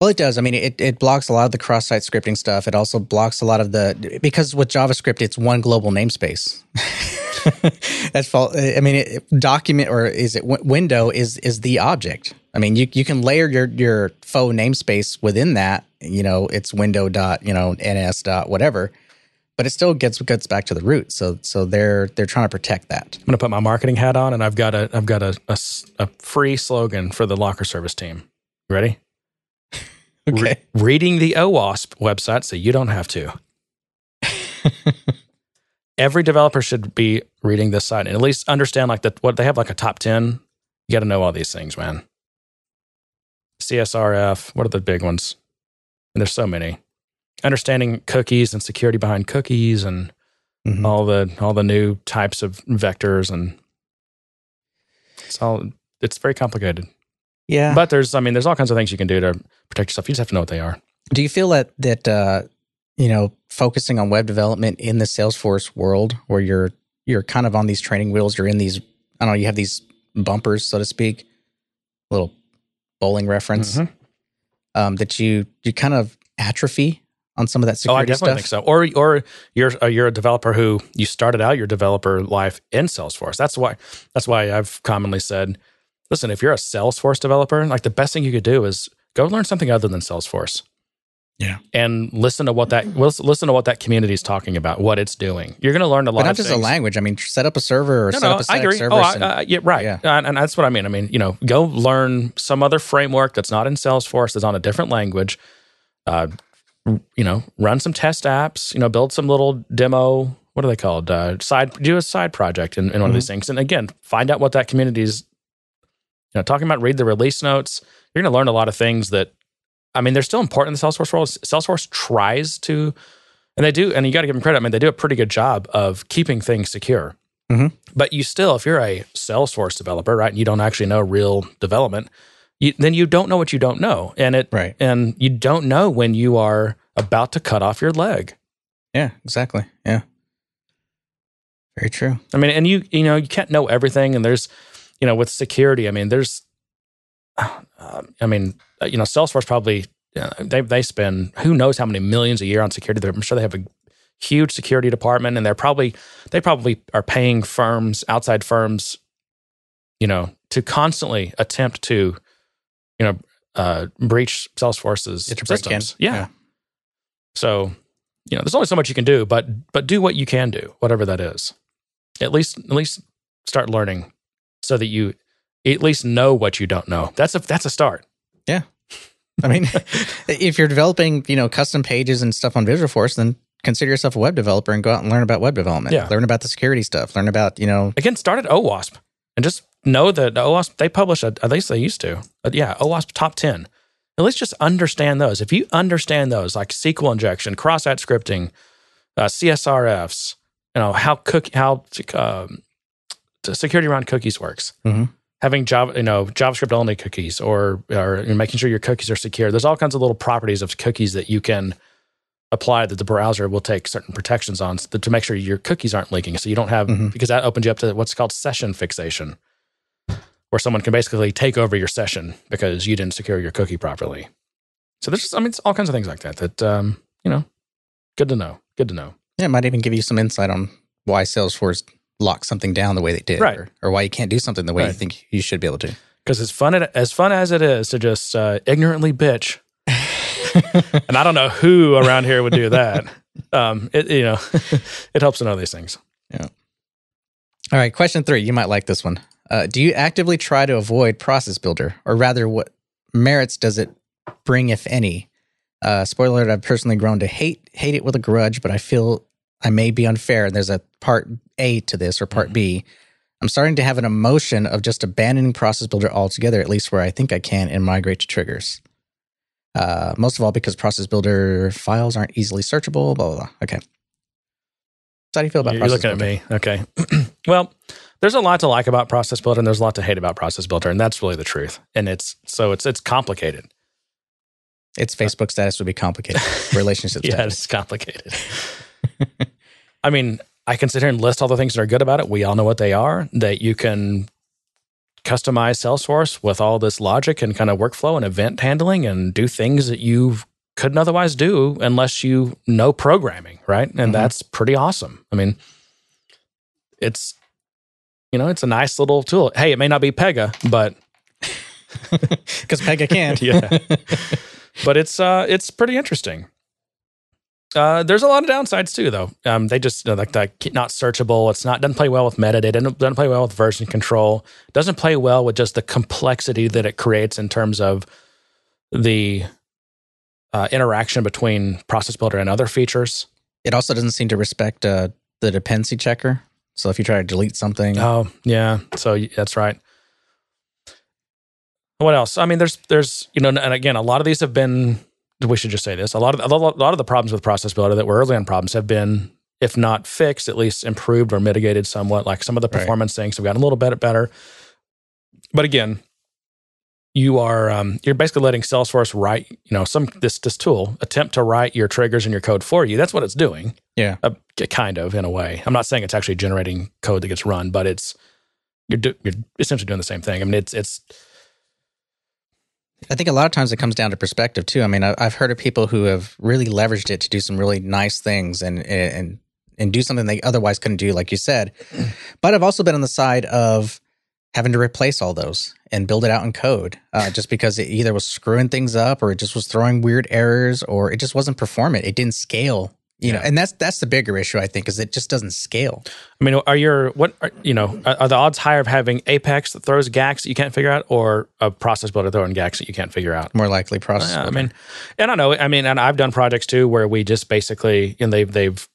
Well, it does. I mean, it, it blocks a lot of the cross site scripting stuff. It also blocks a lot of the, because with JavaScript, it's one global namespace. That's fault. I mean, it, document or is it w- window is is the object. I mean, you you can layer your your faux namespace within that. You know, it's window dot you know ns dot whatever, but it still gets gets back to the root. So so they're they're trying to protect that. I'm gonna put my marketing hat on, and I've got a I've got a, a a free slogan for the locker service team. Ready? Re- reading the OWASP website so you don't have to. Every developer should be reading this site and at least understand like that what they have like a top 10. You got to know all these things, man. CSRF, what are the big ones? And there's so many. Understanding cookies and security behind cookies and Mhm. all the all the new types of vectors and it's all it's very complicated. Yeah. But there's I mean there's all kinds of things you can do to protect yourself. You just have to know what they are. Do you feel that that uh, you know focusing on web development in the Salesforce world, where you're you're kind of on these training wheels, you're in these I don't know, you have these bumpers, so to speak, little bowling reference, Mhm. um, that you you kind of atrophy on some of that Oh, I security definitely stuff. think so. Or or you're uh, you're a developer who you started out your developer life in Salesforce. That's why that's why I've commonly said, listen, if you're a Salesforce developer, like the best thing you could do is go learn something other than Salesforce. Yeah. And listen to what that listen listen to what that community is talking about, what it's doing. You're going to learn a lot But not just things. a language. I mean, set up a server or No, set no, up a I agree. server. Oh, I, uh, yeah, right. Yeah. And, and that's what I mean. I mean, you know, go learn some other framework that's not in Salesforce, that's on a different language. Uh, you know, run some test apps. You know, build some little demo. What are they called? Uh, side. Do a side project in, in one of these things. And again, find out what that community is. You know, talking about read the release notes. You're going to learn a lot of things that I mean, they're still important in the Salesforce world. Salesforce tries to, and they do, and you got to give them credit. I mean, they do a pretty good job of keeping things secure. Mhm. But you still, if you're a Salesforce developer, right, and you don't actually know real development, you, then you don't know what you don't know, and it, Right. and you don't know when you are about to cut off your leg. Yeah, exactly. Yeah. Very true. I mean, and you you know you can't know everything, and there's you know with security. I mean, there's, uh, I mean, uh, you know, Salesforce probably uh, they they spend who knows how many millions a year on security. I'm sure they have a huge security department, and they're probably they probably are paying firms, outside firms, you know, to constantly attempt to, you know, uh, breach Salesforce's Get break in. systems. yeah. So, you know, there's only so much you can do, but but do what you can do, whatever that is. At least at least start learning so that you at least know what you don't know. That's a that's a start. Yeah. I mean, if you're developing, you know, custom pages and stuff on Visualforce, then consider yourself a web developer and go out and learn about web development. Yeah. Learn about the security stuff. Learn about, you know, Again, start at OWASP and just know that OWASP they publish a, at least they used to. But yeah, OWASP top 10. At least just understand those. If you understand those like SQL injection, cross-site scripting, uh, CSRFs, you know, how cook how um, security around cookies works. Mhm. Having Java, you know, JavaScript only cookies, or or making sure your cookies are secure. There's all kinds of little properties of cookies that you can apply that the browser will take certain protections on to make sure your cookies aren't leaking. So you don't have Mhm. because that opens you up to what's called session fixation, where someone can basically take over your session because you didn't secure your cookie properly. So there's just, I mean, it's all kinds of things like that. That um, you know, good to know. Good to know. yeah, it might even give you some insight on why Salesforce locked something down the way they did, Right. or, or why you can't do something the way you think you should be able to. Because as fun as fun as it is to just uh, ignorantly bitch, and I don't know who around here would do that. Um, it you know, it helps to know these things. Yeah. All right, question three. You might like this one. Uh, do you actively try to avoid Process Builder, or rather, what merits does it bring, if any? Uh, spoiler alert: I've personally grown to hate hate it with a grudge, but I feel I may be unfair. And there's a part A to this, or part B. I'm starting to have an emotion of just abandoning Process Builder altogether, at least where I think I can, and migrate to triggers. Uh, most of all, because Process Builder files aren't easily searchable. Blah blah. blah. Okay. So how do you feel about You're Process looking Builder? at me. Okay. well, there's a lot to like about Process Builder, and there's a lot to hate about Process Builder, and that's really the truth. And it's so it's it's complicated. Its Facebook status would be complicated. Relationship Yeah, status. it's complicated. I mean, I can sit here and list all the things that are good about it. We all know what they are. That you can customize Salesforce with all this logic and kind of workflow and event handling and do things that you couldn't otherwise do unless you know programming, right? And Mhm. that's pretty awesome. I mean, it's you know, it's a nice little tool. Hey, it may not be Pega, but Because Pega can't. Yeah. but it's uh it's pretty interesting. Uh, there's a lot of downsides too, though. Um, they just you know, like like not searchable. It's not doesn't play well with metadata. Doesn't, doesn't play well with version control. Doesn't play well with just the complexity that it creates in terms of the uh, interaction between Process Builder and other features. It also doesn't seem to respect uh, the dependency checker. So if you try to delete something, Oh, yeah. So that's right. What else? I mean, there's there's you know, and again, a lot of these have been. We should just say this: a lot of a lot of the problems with Process Builder that were early on problems have been, if not fixed, at least improved or mitigated somewhat. Like some of the Right. performance things have gotten a little bit better. But again, you are um, you're basically letting Salesforce write, you know, some this this tool attempt to write your triggers and your code for you. That's what it's doing. Yeah. uh, kind of in a way. I'm not saying it's actually generating code that gets run, but it's you're do, you're essentially doing the same thing. I mean, it's it's I think a lot of times it comes down to perspective too. I mean, I- I've heard of people who have really leveraged it to do some really nice things and and and do something they otherwise couldn't do, like you said. But I've also been on the side of having to replace all those and build it out in code, uh, just because it either was screwing things up or it just was throwing weird errors or it just wasn't performant. It didn't scale. You know, and that's that's the bigger issue I think is it just doesn't scale. I mean, are your what are, you know are, are the odds higher of having Apex that throws gacks that you can't figure out, or a process builder throwing gacks that you can't figure out? More likely process. Yeah, I mean, and I know. I mean, and I've done projects too where we just basically and they've they've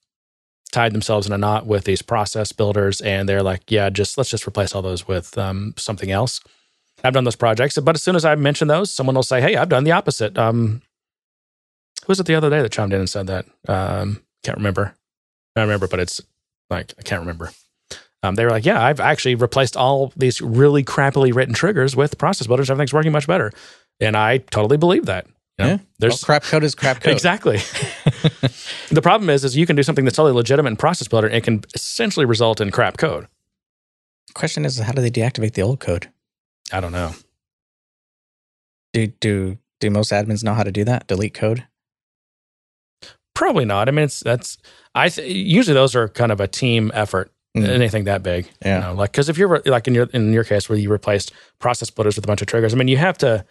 tied themselves in a knot with these process builders, and they're like, yeah, just let's just replace all those with um, something else. I've done those projects, but as soon as I mention those, someone will say, "Hey, I've done the opposite. Um, Who was it the other day that chimed in and said that? Um, can't remember. I remember, but it's like I can't remember. Um, they were like, "Yeah, I've actually replaced all these really crappily written triggers with process builders. Everything's working much better." And I totally believe that. You know, Yeah. Well, crap code is crap code. Exactly. the problem is, is you can do something that's totally legitimate in Process Builder, and it can essentially result in crap code. Question is, how do they deactivate the old code? I don't know. Do do do most admins know how to do that? Delete code? Probably not. I mean, it's that's. I th- usually those are kind of a team effort. Mm. Anything that big, Yeah. You know, like because if you're like in your in your case where you replaced process builders with a bunch of triggers, I mean, you have to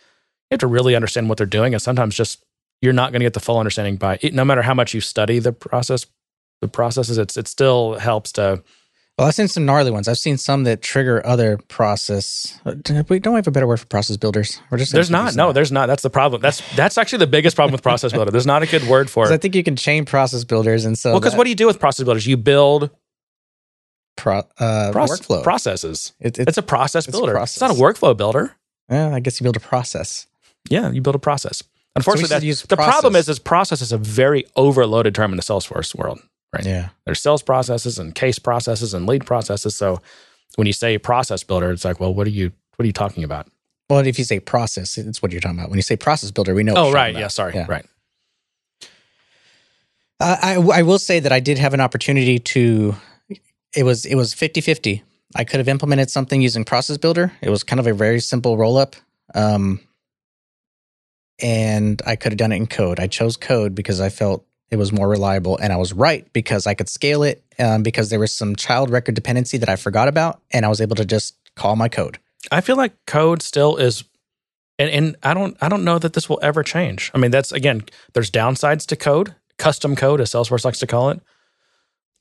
you have to really understand what they're doing, and sometimes just you're not going to get the full understanding by no matter how much you study the process the processes. It's it still helps to Well, I've seen some gnarly ones. I've seen some that trigger other process. We don't we have a better word for process builders. We're just There's not. No, that. there's not. That's the problem. That's that's actually the biggest problem with process builder. There's not a good word for it. I think you can chain process builders, and so Well, because what do you do with process builders? You build pro, uh, proce- workflow. processes. It- it's It's a process it's a builder. process. It's not a workflow builder. yeah, I guess you build a process. Yeah, you build a process. Unfortunately, use the problem is, is process is a very overloaded term in the Salesforce world. Right. Yeah, There's sales processes and case processes and lead processes. So when you say process builder, it's like, well, what are you what are you talking about? Well, if you say process, it's what you're talking about. When you say process builder, we know. what oh, right. Yeah. Sorry. Yeah. Right. Uh, I, I will say that I did have an opportunity to. It was it was 50-50. I could have implemented something using Process Builder. It was kind of a very simple roll up, um, and I could have done it in code. I chose code because I felt it was more reliable, and I was right because I could scale it um, because there was some child record dependency that I forgot about, and I was able to just call my code. I feel like code still is and, and I don't I don't know that this will ever change. I mean, that's again, there's downsides to code, custom code, as Salesforce likes to call it.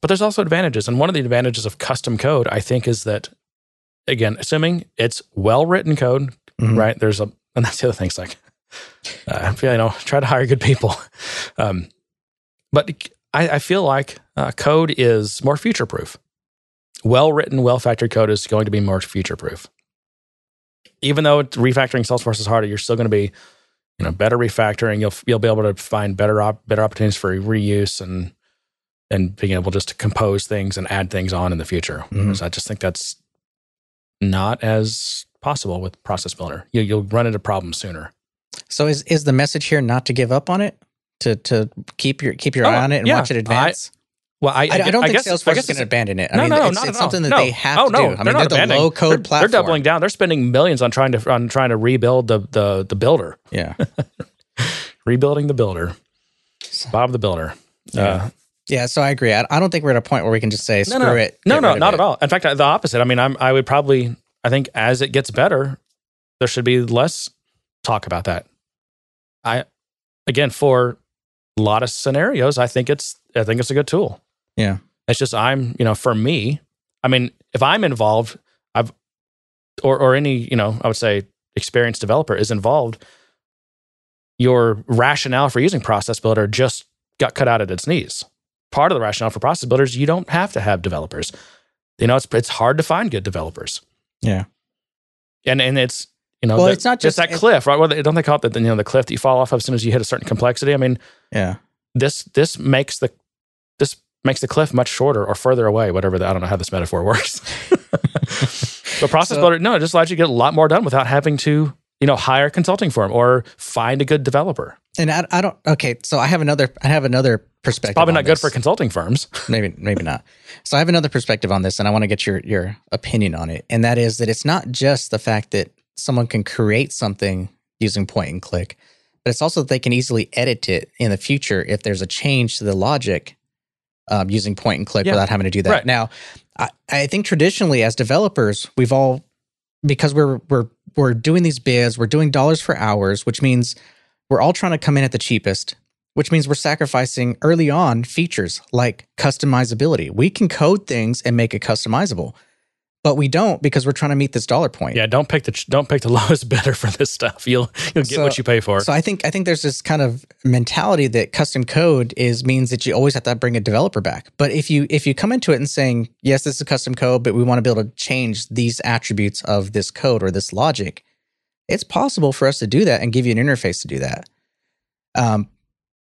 But there's also advantages. And one of the advantages of custom code, I think, is that again, assuming it's well written code, Mhm. right? There's a and that's the other thing. It's like uh, I feel you know, try to hire good people. Um, but I, I feel like uh, code is more future proof. Well written, well factored code is going to be more future proof even though refactoring Salesforce is harder, you're still going to be, you know, better refactoring. You'll you'll be able to find better op, better opportunities for reuse and and being able just to compose things and add things on in the future. Mhm. I just think that's not as possible with Process Builder. You, you'll run into problems sooner. So is is the message here not to give up on it? To to keep your keep your Oh, eye on it and yeah. watch it advance? Well, I, I, I don't think guess, Salesforce I guess is going to abandon it. I no, mean, no, it's, not it's something that No. they have oh, to no, do. I they're mean, they're the low code they're, platform. They're doubling down. They're spending millions on trying to on trying to rebuild the the the builder, Yeah, rebuilding the builder, Bob the Builder. Yeah. Uh, yeah. So I agree. I, I don't think we're at a point where we can just say screw no, no. it. No, no, not it. at all. In fact, the opposite. I mean, I'm I would probably I think as it gets better, there should be less talk about that. I again for a lot of scenarios, I think it's I think it's a good tool. Yeah. It's just I'm, you know, for me, I mean, if I'm involved, I've or or any, you know, I would say experienced developer is involved, your rationale for using Process Builder just got cut out at its knees. Part of the rationale for Process Builders, you don't have to have developers. You know, it's it's hard to find good developers. Yeah. And and it's you know, Well, it's not just- that it- cliff, right? Well, don't they call it the you know the cliff that you fall off of as soon as you hit a certain complexity? I mean, Yeah. this this makes the this makes the cliff much shorter or further away, whatever. The, I don't know how this metaphor works. but process So- builder, no, it just allows you to get a lot more done without having to you know hire a consulting firm or find a good developer. And I, I don't. Okay, so I have another. I have another perspective. Probably on not good for consulting firms. maybe maybe not. So I have another perspective on this, and I want to get your your opinion on it. And that is that it's not just the fact that someone can create something using point and click, but it's also that they can easily edit it in the future if there's a change to the logic um, using point and click Yeah. without having to do that. Right. Now, I, I think traditionally as developers, we've all because we're we're we're doing these bids, we're doing dollars for hours, which means we're all trying to come in at the cheapest which means we're sacrificing early on features like customizability. We can code things and make it customizable, but we don't because we're trying to meet this dollar point. Yeah, don't pick the don't pick the lowest bidder for this stuff. You'll you'll get So- what you pay for. So I think I think there's this kind of mentality that custom code is means that you always have to bring a developer back. But if you if you come into it and saying, yes, this is custom code, but we want to be able to change these attributes of this code or this logic, it's possible for us to do that and give you an interface to do that. Um,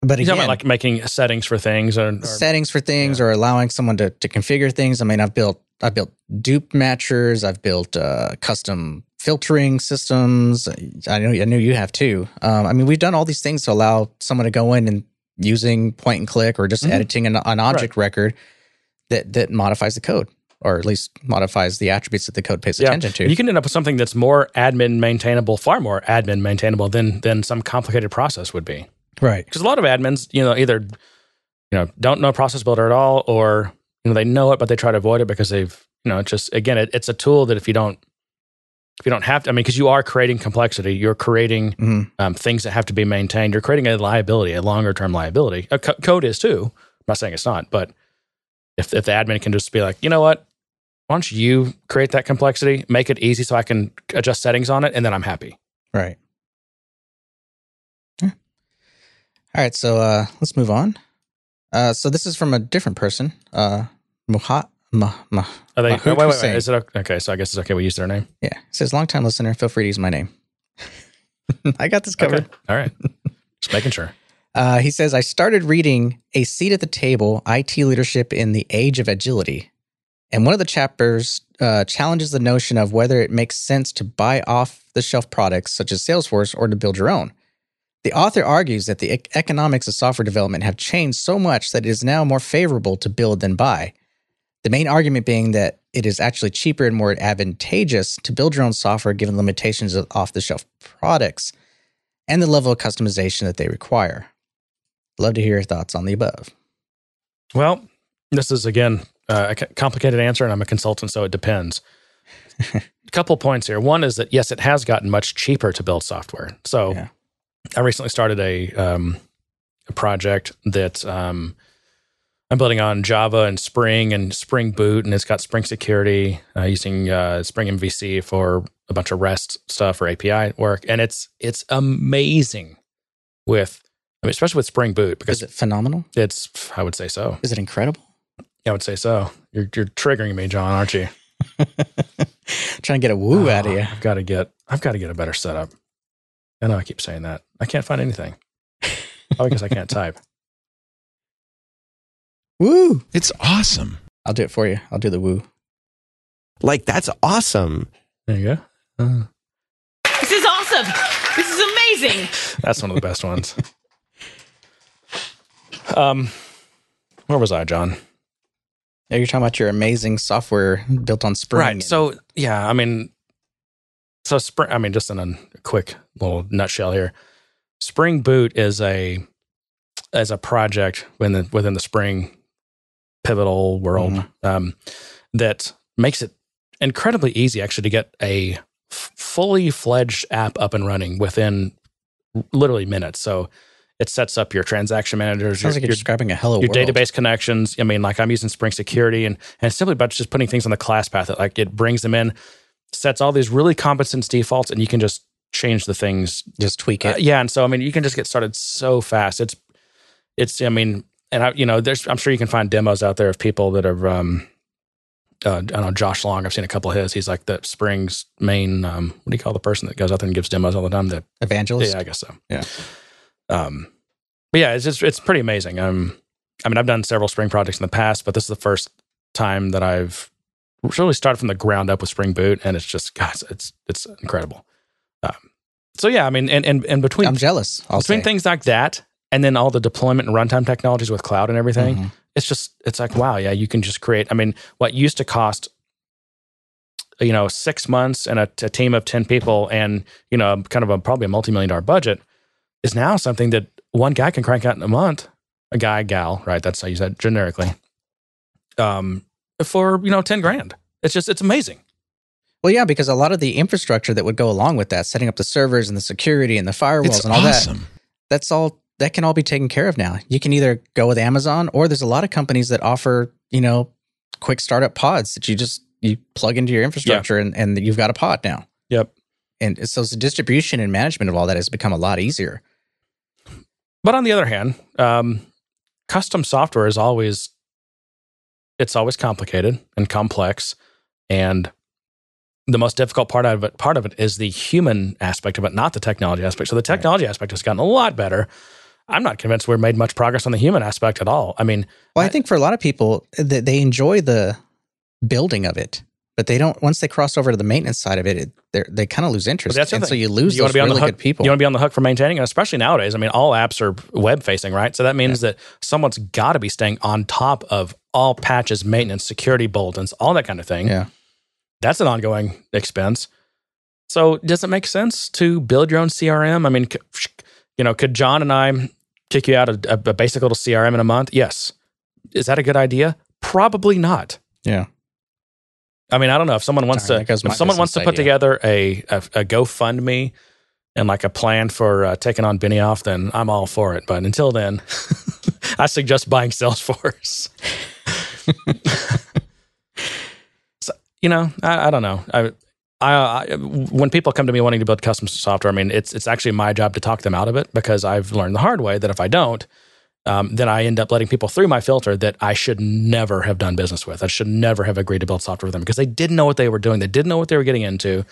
But again, about like making settings for things or, or settings for things or allowing someone to, to configure things. I mean, I've built I've built dupe matchers. I've built uh, custom filtering systems. I know I know you have too. Um, I mean, we've done all these things to allow someone to go in and using point and click or just Mhm. editing an, an object record that that modifies the code or at least modifies the attributes that the code pays Yeah. attention to. you can end up with something that's more admin maintainable, far more admin maintainable than than some complicated process would be. right. Because a lot of admins, you know, either you know don't know process builder at all, or you know they know it but they try to avoid it because they've you know it's just again it, it's a tool that if you don't if you don't have to, I mean, because you are creating complexity, you're creating Mhm. um, things that have to be maintained. You're creating a liability, a longer term liability. A co- code is too. I'm not saying it's not, but if if the admin can just be like, you know what, why don't you create that complexity, make it easy so I can adjust settings on it, and then I'm happy. Right. Yeah. All right, so uh, let's move on. Uh, so this is from a different person. Uh, Muhat. Mah, mah, Are they? Wait, wait, wait. Is it okay? okay? So I guess it's okay. We use their name. yeah, it says long time listener. Feel free to use my name. I got this covered. Okay. All right. Just making sure. Uh, he says I started reading a seat at the table: IT leadership in the age of agility, and one of the chapters uh, challenges the notion of whether it makes sense to buy off the shelf products such as Salesforce or to build your own. The author argues that the ec- economics of software development have changed so much that it is now more favorable to build than buy. The main argument being that it is actually cheaper and more advantageous to build your own software given limitations of off the shelf products and the level of customization that they require. Love to hear your thoughts on the above. Well, this is again uh, a complicated answer, and I'm a consultant, so it depends. a couple points here. One is that yes, it has gotten much cheaper to build software. So Yeah. I recently started a um, a project that um, I'm building on Java and Spring and Spring Boot, and it's got Spring Security uh, using uh, Spring MVC for a bunch of REST stuff or API work, and it's it's amazing with. I mean, especially with Spring Boot because Is it phenomenal? it's I would say so. Is it incredible? Yeah, I would say so. You're you're triggering me, John, aren't you? Trying to get a woo out of Oh, you. I've got to get I've got to get a better setup. I know I keep saying that. I can't find anything. Probably because I can't type. Woo! It's awesome. I'll do it for you. I'll do the woo. Like that's awesome. There you go. Uh, This is awesome. This is amazing. that's one of the best ones. Um, where was I, John? Yeah, you're talking about your amazing software built on Spring. Right. and- So yeah, I mean, so Spring. I mean, just in a quick little nutshell here, Spring Boot is a as a project within the, within the Spring pivotal world Mhm. um, that makes it incredibly easy actually to get a f- fully fledged app up and running within literally minutes. So it sets up your transaction managers, your, like you're your describing a hello your world. database connections. I mean, like I'm using Spring Security, and and simply about just putting things on the class path. That like it brings them in, sets all these really common sense defaults, and you can just change the things. Just tweak Uh, it. yeah, and so I mean, you can just get started so fast. It's it's I mean, and I you know, there's I'm sure you can find demos out there of people that are. Um, uh, I don't know Josh Long. I've seen a couple of his. He's like the Spring's main. Um, what do you call the person that goes out there and gives demos all the time? That Evangelist. yeah, I guess so. Yeah. Um, but yeah, it's just it's pretty amazing. Um, I mean, I've done several Spring projects in the past, but this is the first time that I've really started from the ground up with Spring Boot, and it's just guys, it's it's incredible. Um, so yeah, I mean, and and, and between I'm jealous. I'll between say. things like that, and then all the deployment and runtime technologies with cloud and everything, Mhm. it's just it's like wow, yeah, you can just create. I mean, what used to cost you know six months and a, a team of ten people and you know kind of a probably a multi million dollar budget is now something that one guy can crank out in a month. A guy, gal, right? That's how you said generically. Um, for you know ten grand, it's just it's amazing. Well, yeah, because a lot of the infrastructure that would go along with that, setting up the servers and the security and the firewalls It's and all that, that's all that can all be taken care of now. You can either go with Amazon or there's a lot of companies that offer, you know, quick startup pods that you just you plug into your infrastructure and, and you've got a pod now. Yep. And so the distribution and management of all that has become a lot easier. But on the other hand, um, custom software is always it's always complicated and complex, and the most difficult part of it part of it is the human aspect of it, not the technology aspect. So the technology aspect has gotten a lot better. I'm not convinced we're made much progress on the human aspect at all. I mean, Well, I I- think for a lot of people, th- they enjoy the building of it, but they don't. Once they cross over to the maintenance side of it, it they kind of lose interest, that's and thing. so you lose you those to be on really the hook. good people. You want to be on the hook for maintaining, and especially nowadays. I mean, all apps are web facing, right? So that means that someone's got to be staying on top of all patches, maintenance, security bulletins, all that kind of thing. yeah, That's an ongoing expense. So does it make sense to build your own CRM? I mean, c- you know, could John and I kick you out a, a basic little CRM in a month? Yes. Is that a good idea? Probably not. yeah. I mean, I don't know if someone wants Sorry, to if someone wants to put idea. together a, a a GoFundMe and like a plan for uh, taking on Benioff, then I'm all for it. But until then, I suggest buying Salesforce. so, you know, I, I don't know. I, I, I when people come to me wanting to build custom software, I mean, it's it's actually my job to talk them out of it because I've learned the hard way that if I don't, um, then I end up letting people through my filter that I should never have done business with. I should never have agreed to build software with them because they didn't know what they were doing. They didn't know what they were getting into.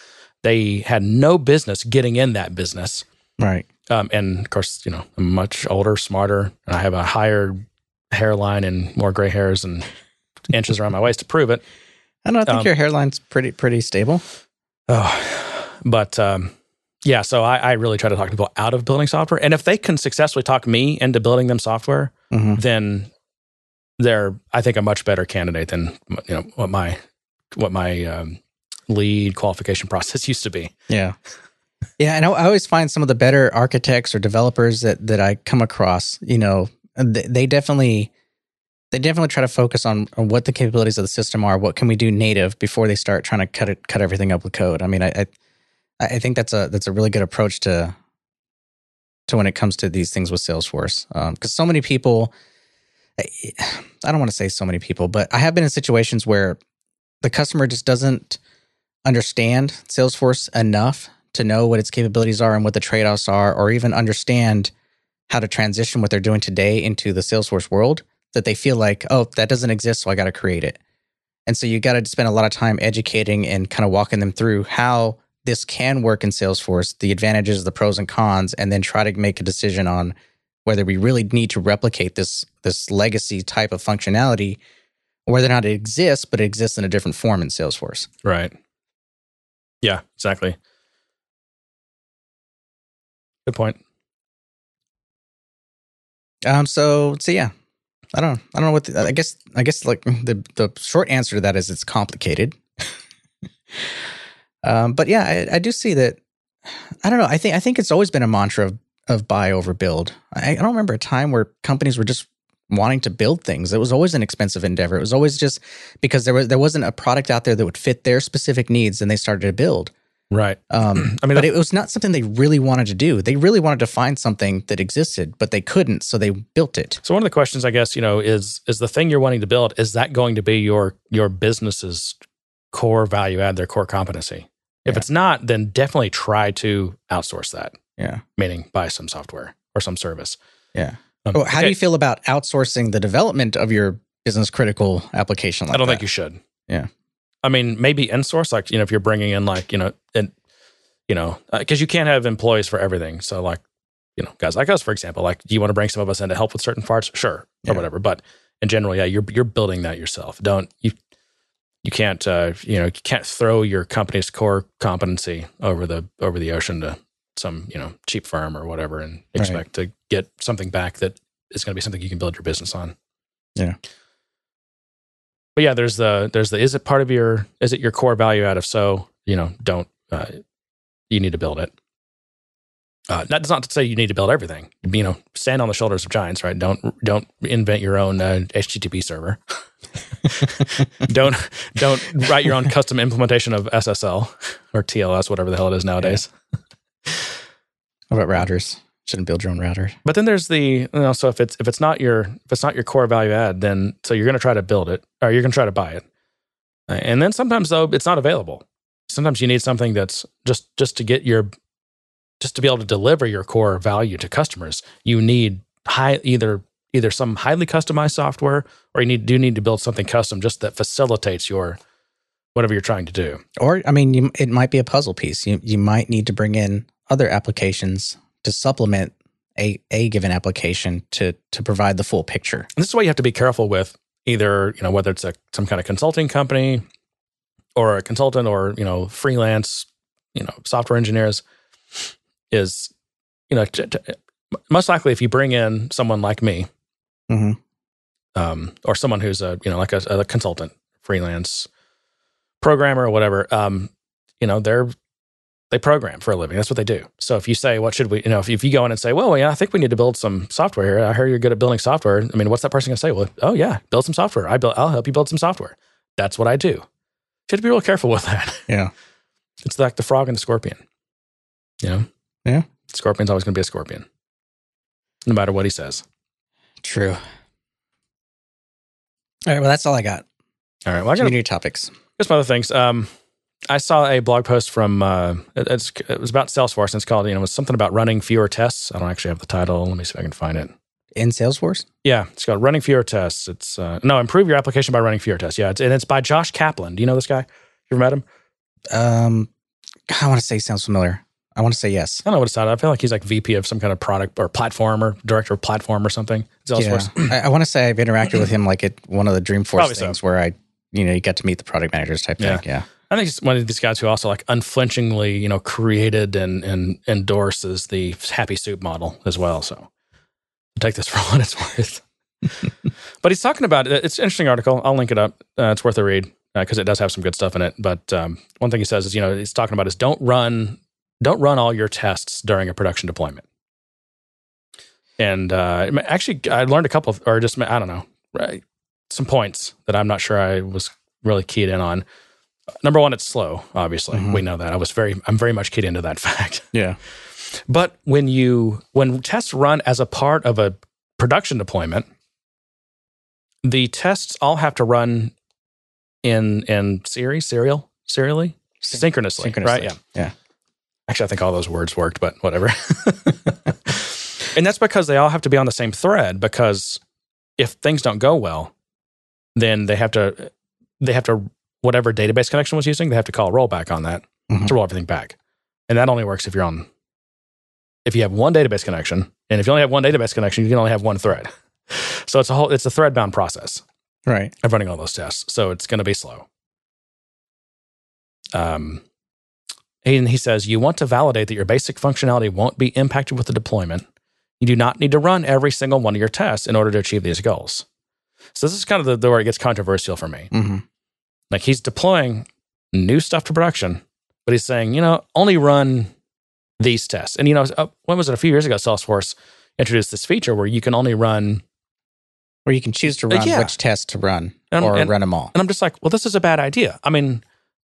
They had no business getting in that business. Right. Um, and of course, you know, I'm much older, smarter, and I have a higher hairline and more gray hairs and inches around my waist to prove it. I don't know. I think Um, your hairline's pretty pretty stable. Oh, but um, yeah, so I, I really try to talk people out of building software, and if they can successfully talk me into building them software, Mhm. then they're I think a much better candidate than you know what my what my um, lead qualification process used to be. Yeah. Yeah, and I, I always find some of the better architects or developers that that I come across, you know, they, they definitely they definitely try to focus on, what the capabilities of the system are. What can we do native before they start trying to cut it, cut everything up with code? I mean, I, I I think that's a that's a really good approach to to when it comes to these things with Salesforce, um, because so many people. I don't want to say so many people, but I have been in situations where the customer just doesn't understand Salesforce enough to know what its capabilities are and what the trade offs are, or even understand how to transition what they're doing today into the Salesforce world, that they feel like, oh, that doesn't exist, so I got to create it. And so you got to spend a lot of time educating and kind of walking them through how this can work in Salesforce, the advantages, the pros and cons, and then try to make a decision on whether we really need to replicate this this legacy type of functionality, or whether or not it exists, but it exists in a different form in Salesforce. Right. Yeah, exactly. Good point. Um. So so yeah, I don't I don't know what the, I guess I guess like the the short answer to that is it's complicated. um. But yeah, I, I do see that. I don't know. I think I think it's always been a mantra of of buy over build. I, I don't remember a time where companies were just wanting to build things. It was always an expensive endeavor. It was always just because there was there wasn't a product out there that would fit their specific needs, and they started to build. Right. Um, I mean, but it was not something they really wanted to do. They really wanted to find something that existed, but they couldn't, so they built it. So one of the questions, I guess, you know, is is the thing you're wanting to build is that going to be your your business's core value add, their core competency? If Yeah. it's not, then definitely try to outsource that. Yeah. Meaning buy some software or some service. Yeah. Um, Oh, how do you feel about outsourcing the development of your business critical application? Like I don't that? think you should. Yeah. I mean, maybe in-source, like you know, if you're bringing in like you know, and you know, because you can't have employees for everything. So like, you know, guys like us, for example, like, do you want to bring some of us in to help with certain parts? Sure, Yeah. or whatever. But in general, yeah, you're you're building that yourself. Don't you? You can't, uh, you know, you can't throw your company's core competency over the over the ocean to some you know cheap firm or whatever, and Right. expect to get something back that is going to be something you can build your business on. Yeah. But yeah, there's the there's the is it part of your is it your core value out? of so, you know, don't uh, you need to build it. Uh, that's not to say you need to build everything. You know, stand on the shoulders of giants, right? Don't don't invent your own uh, HTTP server. don't don't write your own custom implementation of SSL or TLS, whatever the hell it is nowadays. What about routers? Shouldn't build your own router. But then there's the you know, so if it's if it's not your if it's not your core value add, then so you're going to try to build it or you're going to try to buy it, and then sometimes though it's not available. Sometimes you need something that's just just to get your just to be able to deliver your core value to customers. You need high either either some highly customized software or you need do need to build something custom just that facilitates your whatever you're trying to do. Or I mean, you, it might be a puzzle piece. You you might need to bring in other applications to supplement a a given application to to provide the full picture. And this is why you have to be careful with either, you know, whether it's a some kind of consulting company or a consultant or, you know, freelance, you know, software engineers is, you know, t- t- most likely if you bring in someone like me, Mhm. um, or someone who's a, you know, like a, a consultant, freelance programmer or whatever, um, you know, they're they program for a living. That's what they do. So if you say, what should we, you know, if, if you go in and say, well, yeah, I think we need to build some software here. I heard you're good at building software. I mean, what's that person going to say? Well, oh yeah, build some software. I build, I'll help you build some software. That's what I do. You have to be real careful with that. Yeah. It's like the frog and the scorpion. You know? Yeah. Scorpion's always going to be a scorpion, no matter what he says. True. All right. Well, that's all I got. All right. Well, I got Community topics. Here's some other things. Um, I saw a blog post from uh, it- it's it was about Salesforce and it's called you know it's something about running fewer tests. I don't actually have the title. Let me see if I can find it. In Salesforce? Yeah, it's called running fewer tests. It's uh, no improve your application by running fewer tests. Yeah, it's, and it's by Josh Kaplan. Do you know this guy? You ever met him? Um, I want to say sounds familiar. I want to say yes. I don't know what it's titled. I feel like he's like VP of some kind of product or platform or director of platform or something. Salesforce. Yeah. I, I want to say I've interacted with him like at one of the Dreamforce Probably so. things where I, you know, you get to meet the product managers type Yeah. thing. Yeah. I think he's one of these guys who also like unflinchingly, you know, created and and endorses the happy soup model as well. So take this for what it's worth. but he's talking about it. It's an interesting article. I'll link it up. Uh, it's worth a read because it does have some good stuff in it. But um, one thing he says is, you know, he's talking about is don't run don't run all your tests during a production deployment. And uh, actually, I learned a couple of, or just I don't know, right, some points that I'm not sure I was really keyed in on. Number one, it's slow. Obviously, Mhm. we know that. I was very, I'm very much keyed into that fact. Yeah. But when you when tests run as a part of a production deployment, the tests all have to run in in series, serial, serially, synchronously, right? Yeah. Yeah. Actually, I think all those words worked, but whatever. and that's because they all have to be on the same thread. Because if things don't go well, then they have to they have to whatever database connection was using, they have to call rollback on that Mhm. to roll everything back. And that only works if you're on if you have one database connection. And if you only have one database connection, you can only have one thread. So it's a whole it's a thread bound process Right. of running all those tests. So it's going to be slow. Um, and he says you want to validate that your basic functionality won't be impacted with the deployment. You do not need to run every single one of your tests in order to achieve these goals. So this is kind of the, the where it gets controversial for me. hmm Like he's deploying new stuff to production, but he's saying, you know, only run these tests. And you know, uh, when was it? A few years ago, Salesforce introduced this feature where you can only run Where you can choose to run yeah. which test to run And- or and- run them all. And I'm just like, well, this is a bad idea. I mean,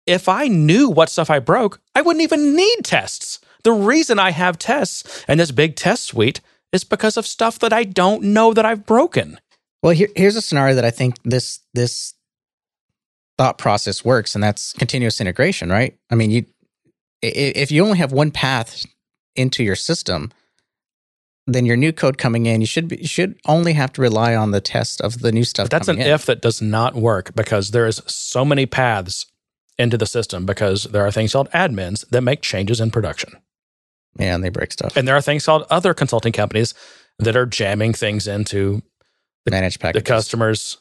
if I knew what stuff I broke, I wouldn't even need tests. The reason I have tests and this big test suite is because of stuff that I don't know that I've broken. Well, here, here's a scenario that I think this this thought process works, and that's continuous integration, right? I mean, you if you only have one path into your system, then your new code coming in, you should be, you should only have to rely on the test of the new stuff. But that's an in. if that does not work because there is so many paths into the system because there are things called admins that make changes in production. Yeah, and they break stuff. And there are things called other consulting companies that are jamming things into the, Managed packages. the customers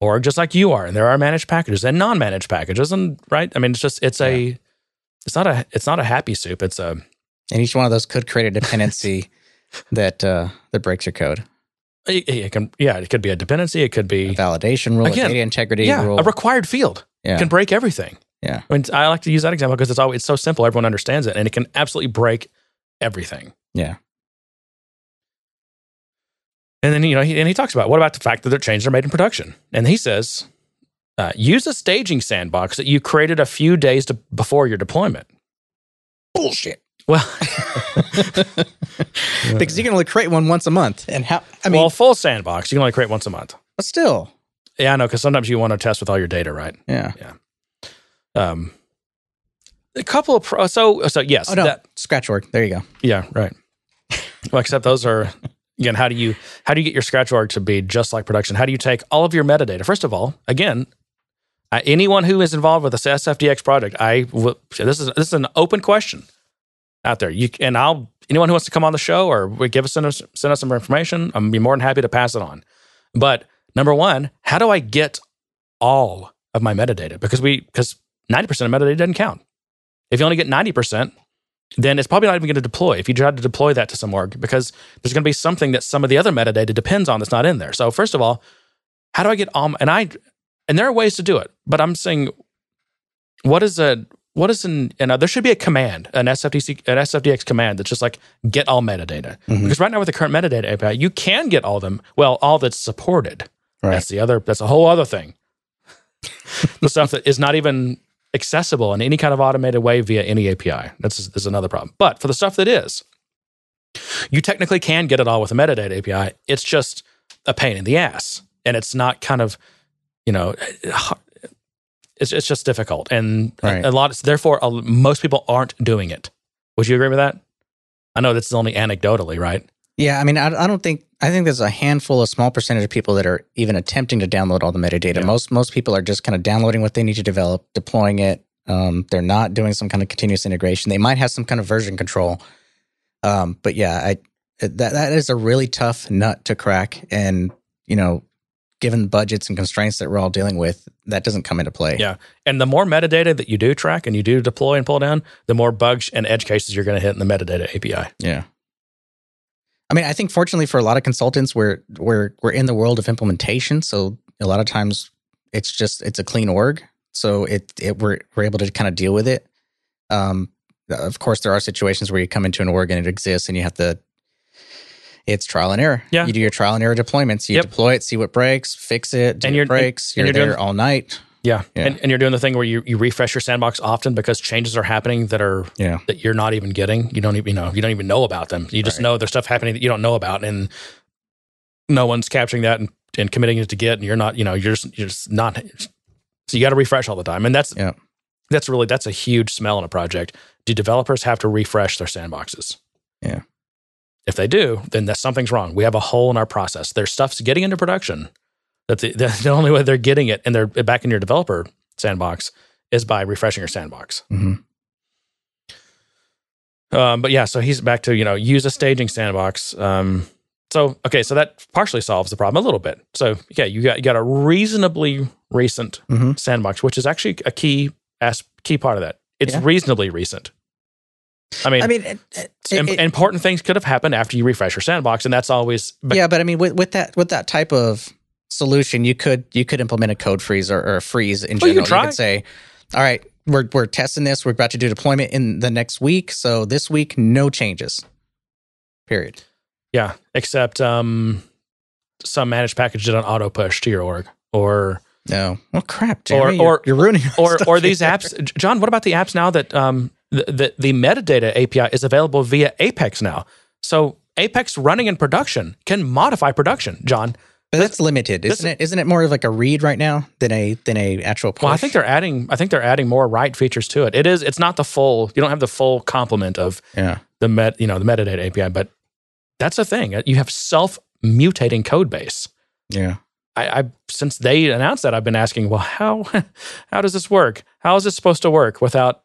or just like you are and there are managed packages and non-managed packages and right? I mean it's just it's a it's not a it's not a happy soup it's a and each one of those could create a dependency that uh, that breaks your code. it, it can yeah it could be a dependency it could A be validation rule, Again, a data integrity yeah rule. a required field. Yeah, can break everything. Yeah. i mean i like to use that example because it's always it's so simple everyone understands it and it can absolutely break everything. Yeah, And then, you know, he, and he talks about what about the fact that their changes are made in production? And he says, uh, use a staging sandbox that you created a few days to, before your deployment. bullshit. Well, because you can only create one once a month, and how? I mean, well, full sandbox, you can only create once a month. but still, Yeah, I know, because sometimes you want to test with all your data, right? yeah. Yeah. Um, a couple of pro, so so yes, Oh no, that, scratch org. There you go. yeah, right. well, except those are again, how do you how do you get your scratch org to be just like production? How do you take all of your metadata? First of all, again, anyone who is involved with this SFDX project, I this is this is an open question out there. You and I'll anyone who wants to come on the show or give us send us send us some information, I'm be more than happy to pass it on. But number one, how do I get all of my metadata? Because we because 90% of metadata doesn't count. If you only get 90%, then it's probably not even going to deploy if you try to deploy that to some org because there's going to be something that some of the other metadata depends on that's not in there. So first of all, how do I get all and I and there are ways to do it, but I'm saying what is a what is an and there should be a command, an SFTC an SFDX command that's just like get all metadata. Mhm. Because right now with the current metadata API, you can get all them. Well, all that's supported. Right. That's the other that's a whole other thing. the stuff that is not even accessible in any kind of automated way via any API. That's, that's another problem. But for the stuff that is, you technically can get it all with a metadata API. It's just a pain in the ass. And it's not kind of, you know, it's, it's just difficult. And Right. a, a lot, therefore, a, most people aren't doing it. Would you agree with that? I know this is only anecdotally, right? Yeah, I mean, I, I don't think I think there's a handful, a small percentage of people that are even attempting to download all the metadata. Yeah. Most most people are just kind of downloading what they need to develop, deploying it. Um, they're not doing some kind of continuous integration. They might have some kind of version control, um, but yeah, I that that is a really tough nut to crack. And you know, given the budgets and constraints that we're all dealing with, that doesn't come into play. Yeah. And the more metadata that you do track and you do deploy and pull down, the more bugs and edge cases you're going to hit in the metadata API. Yeah. I mean, I think fortunately for a lot of consultants, we're we're we're in the world of implementation, so a lot of times it's just it's a clean org, so it it we're we're able to kind of deal with it. Um, of course, there are situations where you come into an org and it exists, and you have to. It's trial and error. Yeah. you do your trial and error deployments. You Yep. deploy it, see what breaks, fix it. Do And you're- breaks. and you're, you're doing- there all night. Yeah. Yeah. And, and you're doing the thing where you, you refresh your sandbox often because changes are happening that are Yeah, that you're not even getting. You don't even you know you don't even know about them. You just Right. know there's stuff happening that you don't know about, and no one's capturing that and, and committing it to Git, and you're not you know you're just you're just not. So you got to refresh all the time, and that's Yeah. that's really that's a huge smell in a project. Do developers have to refresh their sandboxes? Yeah. If they do, then that something's wrong. We have a hole in our process. There's stuff's getting into production. That the, the, the only way they're getting it and they're back in your developer sandbox is by refreshing your sandbox. hmm Um, but yeah, so he's back to you know use a staging sandbox. Um, so okay, so that partially solves the problem a little bit. So yeah, you got you got a reasonably recent hmm sandbox, which is actually a key as key part of that. It's Yeah. reasonably recent. I mean, I mean, it, it, it- important things could have happened after you refresh your sandbox, and that's always but yeah, but I mean, with, with that with that type of solution, you could you could implement a code freeze or, or a freeze in Well, you general. can try. could say, "All right, we're we're testing this. We're about to do deployment in the next week. So this week, no changes. Period. yeah, except um, some managed package did an auto push to your org, or No. Well, crap, Jeremy, or- you're, you're ruining or or these here. apps. John, what about the apps now that um the, the the metadata API is available via Apex now? So Apex running in production can modify production. John, But that's limited, isn't it? Isn't it more of like a read right now than a than a actual push? well, I think they're adding. I think they're adding more write features to it. It is. It's not the full. You don't have the full complement of yeah. the met. You know the metadata API, but that's a thing. You have self mutating code base. Yeah. I, I since they announced that, I've been asking, well, how how does this work? How is this supposed to work without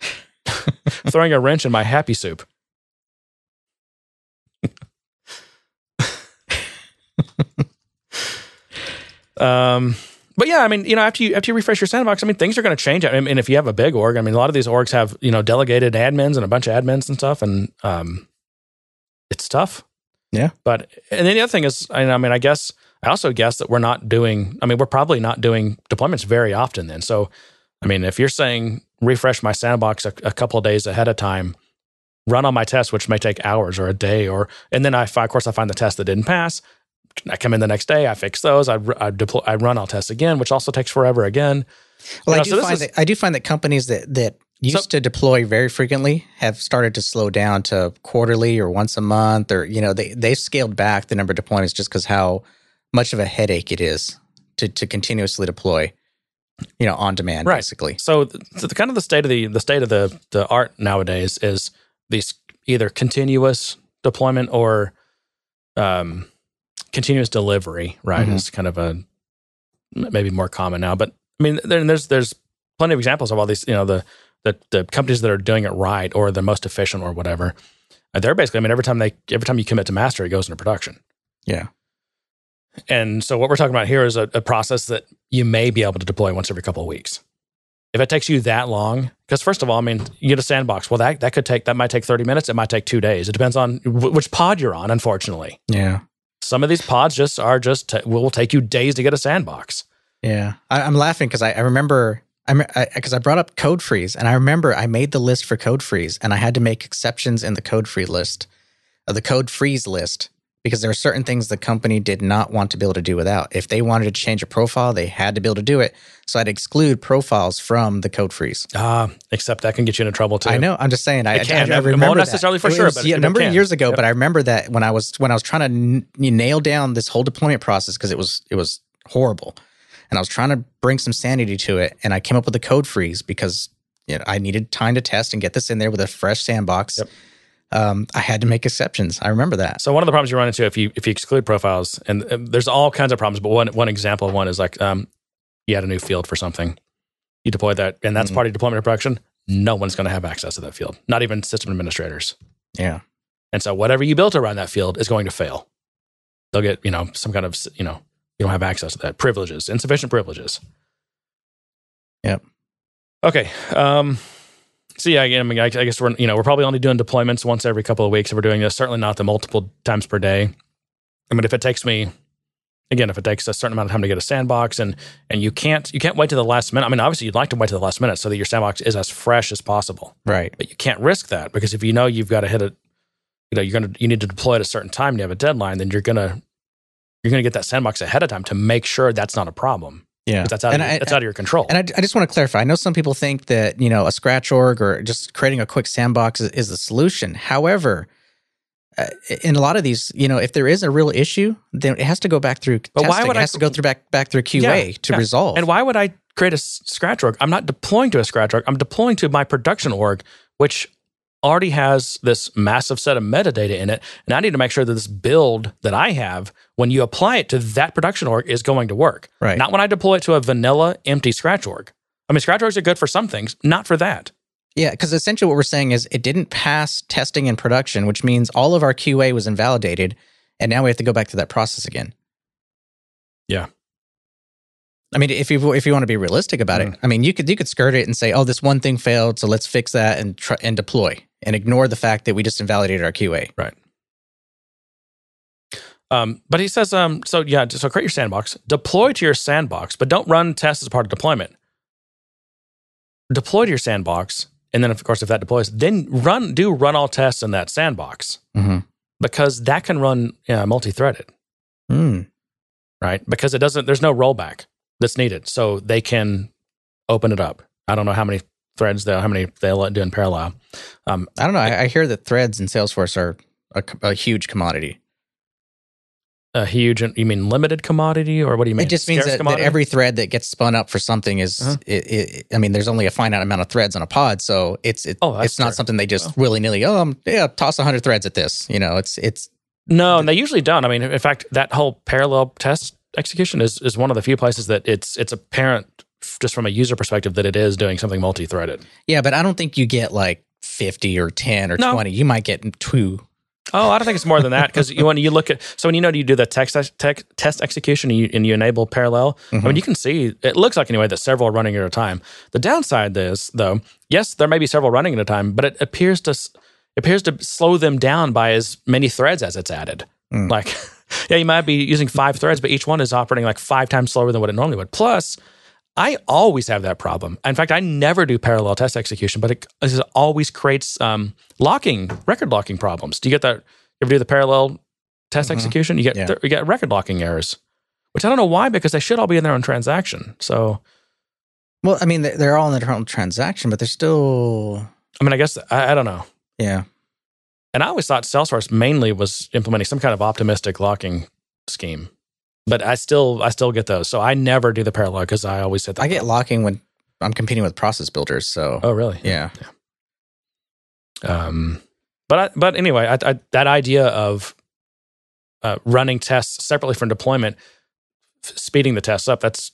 throwing a wrench in my happy soup? Um, but yeah, I mean, you know, after you after you refresh your sandbox, I mean, things are going to change. I mean, if you have a big org, I mean, a lot of these orgs have you know delegated admins and a bunch of admins and stuff, and um, it's tough. Yeah. But and then the other thing is, I I mean, I guess I also guess that we're not doing. I mean, we're probably not doing deployments very often. Then, so I mean, if you're saying refresh my sandbox a, a couple of days ahead of time, run on my test, which may take hours or a day, or and then I of course I find the test that didn't pass. I come in the next day, I fix those, I deploy, I run, I'll test again, which also takes forever again. Well, You I know, do so find is- that I do find that companies that that used So- to deploy very frequently have started to slow down to quarterly or once a month, or you know they they've scaled back the number of deployments just because how much of a headache it is to to continuously deploy, you know, on demand Right. basically. So, th- the kind of the state of the the state of the the art nowadays is these either continuous deployment or um, continuous delivery. Right, Mhm. is kind of a maybe more common now. But I mean, there, there's there's plenty of examples of all these. You know, the the the companies that are doing it right or the most efficient or whatever. They're basically, I mean, every time they, every time you commit to master, it goes into production. Yeah. And so what we're talking about here is a, a process that you may be able to deploy once every couple of weeks. If it takes you that long, because first of all, I mean, you get a sandbox. Well, that that could take that might take thirty minutes. It might take two days. It depends on w- which pod you're on. Unfortunately, Yeah. Some of these pods just are just t- will take you days to get a sandbox. Yeah, I, I'm laughing because I, I remember I because I, brought up code freeze, and I remember I made the list for code freeze, and I had to make exceptions in the code free list, of the code freeze list, because there are certain things the company did not want to be able to do without. If they wanted to change a profile, they had to be able to do it. So I'd exclude profiles from the code freeze. Ah, except that can get you into trouble too. I know. I'm just saying. I, can. I, I It won't necessarily for It sure, was but yeah, a number of years ago. Yep. But I remember that when I was when I was trying to n- nail down this whole deployment process because it was it was horrible, and I was trying to bring some sanity to it, and I came up with a code freeze because you know, I needed time to test and get this in there with a fresh sandbox. Yep. Um, I had to make exceptions. I remember that. So one of the problems you run into if you if you exclude profiles, and there's all kinds of problems, but one one example of one is like um, you had a new field for something, you deploy that, and that's Mhm. part of your deployment to production. No one's going to have access to that field, not even system administrators. Yeah. And so whatever you built around that field is going to fail. They'll get you know some kind of you know you don't have access to that privileges, insufficient privileges. Yep. Okay. Um, so yeah, I mean, I, I guess we're you know we're probably only doing deployments once every couple of weeks if we're doing this. Certainly not the multiple times per day. I mean, if it takes me again, if it takes a certain amount of time to get a sandbox, and and you can't you can't wait to the last minute. I mean, obviously you'd like to wait to the last minute so that your sandbox is as fresh as possible, Right. but you can't risk that because if you know you've got to hit it, you know you're gonna you need to deploy at a certain time, and you have a deadline, then you're gonna you're gonna get that sandbox ahead of time to make sure that's not a problem. Yeah. That's out of And your, I- that's out of your control. And I, I just want to clarify. I know some people think that you know a scratch org or just creating a quick sandbox is, is the solution. However, uh, in a lot of these, you know, if there is a real issue, then it has to go back through. But why would it I- has to go through back back through QA Yeah, to yeah. resolve? And why would I create a scratch org? I'm not deploying to a scratch org. I'm deploying to my production org, which already has this massive set of metadata in it. And I need to make sure that this build that I have, when you apply it to that production org, is going to work. Right. Not when I deploy it to a vanilla empty scratch org. I mean, scratch orgs are good for some things, not for that. Yeah, because essentially what we're saying is it didn't pass testing in production, which means all of our QA was invalidated, and now we have to go back to that process again. Yeah. I mean, if you if you want to be realistic about Mm. it, I mean, you could you could skirt it and say, "Oh, this one thing failed, so let's fix that and try and deploy," and ignore the fact that we just invalidated our QA. Right. Um, but he says, um, so yeah, so create your sandbox, deploy to your sandbox, but don't run tests as part of deployment. Deploy to your sandbox, and then of course, if that deploys, then run do run all tests in that sandbox Mm-hmm. because that can run multi-threaded, Mm. right? Because it doesn't, there's no rollback that's needed, so they can open it up. I don't know how many threads though, how many they'll do in parallel. Um, I don't know. I, I hear that threads in Salesforce are a, a huge commodity. a huge, you mean limited commodity, or what do you mean? It just means that, that every thread that gets spun up for something is. Uh-huh. It, it, I mean, there's only a finite amount of threads on a pod, so it's it, Oh, it's not true. something they just willy nilly. Oh, um, yeah, toss hundred threads at this. You know, it's it's No, and they usually don't. I mean, in fact, that whole parallel test execution is, is one of the few places that it's it's apparent just from a user perspective that it is doing something multi-threaded. yeah, but I don't think you get like fifty or ten or No. twenty. You might get two. Oh, I don't think it's more than that because you, when you look at so when you know you do the text tech, test execution and you, and you enable parallel, I Mm-hmm. mean you can see it looks like anyway that several are running at a time. The downside is though, yes, there may be several running at a time, but it appears to appears to slow them down by as many threads as it's added. Mm. Like, yeah, you might be using five threads, but each one is operating like five times slower than what it normally would. Plus, I always have that problem. In fact, I never do parallel test execution, but it, it always creates um, locking, record locking problems. Do you get that? You ever do the parallel test Mhm. execution? You get Yeah. you get record locking errors, which I don't know why because they should all be in their own transaction. So, Well, I mean, they're they're all in their own transaction, but they're still I mean, I guess I, I don't know. yeah. And I always thought Salesforce mainly was implementing some kind of optimistic locking scheme, but I still I still get those. So I never do the parallel because I always hit. that I get locking when I'm competing with process builders. So Oh, really? yeah, Um, but I, but anyway, I, I, that idea of uh, running tests separately from deployment, f- speeding the tests up, that's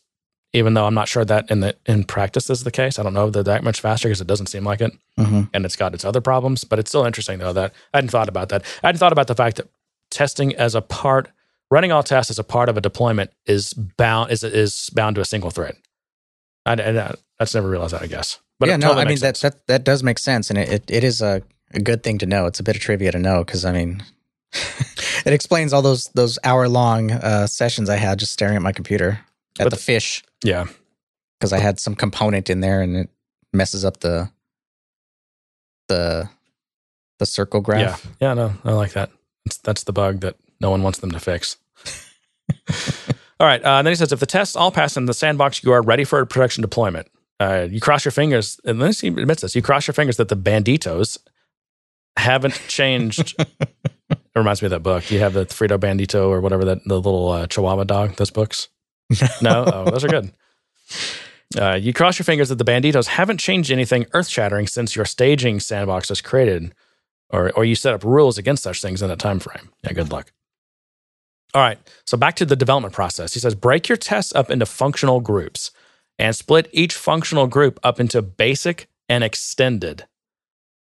even though I'm not sure that in the in practice is the case. I don't know that that much faster because it doesn't seem like it, hmm and it's got its other problems. But it's still interesting though that I hadn't thought about that. I hadn't thought about the fact that testing as a part, running all tests as a part of a deployment is bound is is bound to a single thread. I, I, that's never realized that. I guess, but yeah, it no, I mean that, that that does make sense, and it, it, it is a, a good thing to know. It's a bit of trivia to know because I mean, it explains all those those hour long uh, sessions I had just staring at my computer at But the fish yeah. because I had some component in there and it messes up the the the circle graph. Yeah, yeah, no, I like that. That's, that's the bug that no one wants them to fix. All right. Uh, then he says, if the tests all pass in the sandbox, you are ready for a production deployment. Uh, you cross your fingers, and then he admits this. You cross your fingers that the banditos haven't changed. it reminds me of that book. You have the Frito Bandito or whatever that the little uh, Chihuahua dog. Those books. No, oh, those are good. Uh, you cross your fingers that the banditos haven't changed anything earth shattering since your staging sandbox was created or or you set up rules against such things in that time frame. Yeah, good luck. All right, so back to the development process. He says break your tests up into functional groups and split each functional group up into basic and extended.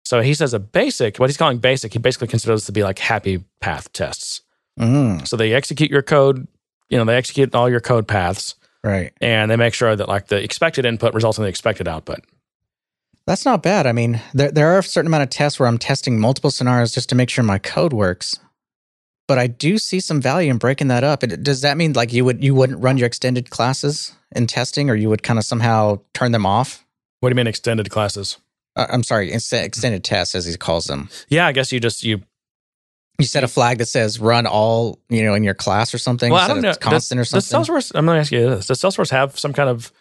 So he says a basic, what he's calling basic, he basically considers to be like happy path tests. Mm, So they execute your code, you know, they execute all your code paths right. and they make sure that like the expected input results in the expected output. That's not bad. I mean, there there are a certain amount of tests where I'm testing multiple scenarios just to make sure my code works. But I do see some value in breaking that up. It, does that mean like you would you wouldn't run your extended classes in testing, or you would kind of somehow turn them off? What do you mean extended classes? Uh, I'm sorry, ex- extended tests as he calls them. Yeah, I guess you just you You set a flag that says run all, you know, in your class or something. Well, I don't a know. Constant does, or something. Does Salesforce? I'm going to ask you this: Does Salesforce have some kind of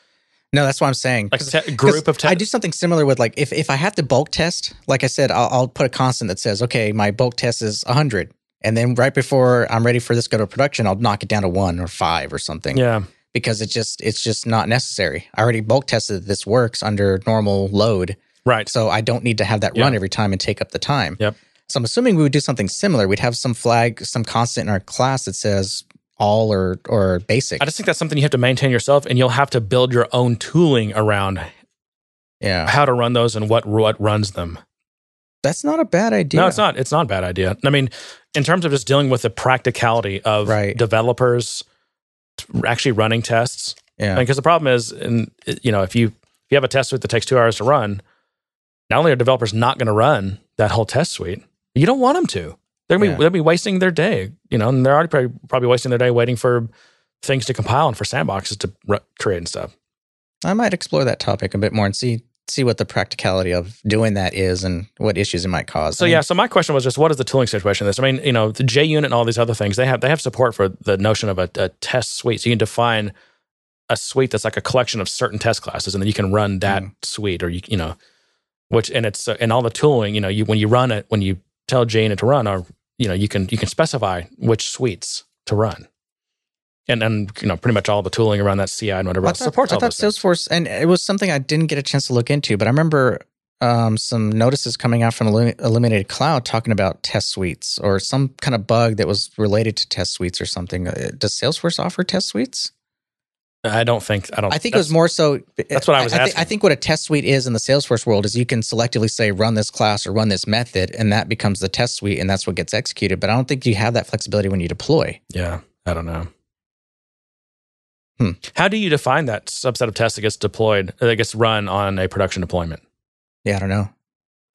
no, that's what I'm saying. like 'Cause- te- group of tests. I do something similar with like if, if I have to bulk test, like I said, I'll, I'll put a constant that says, okay, my bulk test is 100. And then right before I'm ready for this go to production, I'll knock it down to one or five or something Yeah, because it just it's just not necessary. I already bulk tested that this works under normal load, right. so I don't need to have that run every time and take up the time. Yep. So I'm assuming we would do something similar. We'd have some flag, some constant in our class that says all or or basic. I just think that's something you have to maintain yourself, and you'll have to build your own tooling around yeah, how to run those and what what runs them. That's not a bad idea. No, it's not. It's not a bad idea. I mean, in terms of just dealing with the practicality of Right. developers actually running tests, Yeah, because the problem is, and you know, if you if you have a test suite that takes two hours to run, not only are developers not going to run that whole test suite, you don't want them to. They're gonna Yeah. be they'll be wasting their day, you know, and they're already probably, probably wasting their day waiting for things to compile and for sandboxes to r- create and stuff. I might explore that topic a bit more and see see what the practicality of doing that is and what issues it might cause. So I mean, yeah, so my question was just what is the tooling situation of this? I mean, you know, the JUnit and all these other things, they have they have support for the notion of a, a test suite. So you can define a suite that's like a collection of certain test classes, and then you can run that Mhm. suite, or you you know, which and it's uh, and all the tooling. You know, you when you run it, when you tell JUnit to run, or you know, you can you can specify which suites to run. And and you know, pretty much all the tooling around that CI and whatever I else thought, supports I thought those things. Salesforce, and it was something I didn't get a chance to look into, but I remember um, some notices coming out from Illuminated Cloud talking about test suites or some kind of bug that was related to test suites or something. Uh, Does Salesforce offer test suites? I don't think I don't. I think it was more so. That's what I was thi- asking. I think what a test suite is in the Salesforce world is you can selectively say run this class or run this method, and that becomes the test suite, and that's what gets executed. But I don't think you have that flexibility when you deploy. Yeah, I don't know. Hmm. How do you define that subset of tests that gets deployed, that gets run on a production deployment? Yeah, I don't know.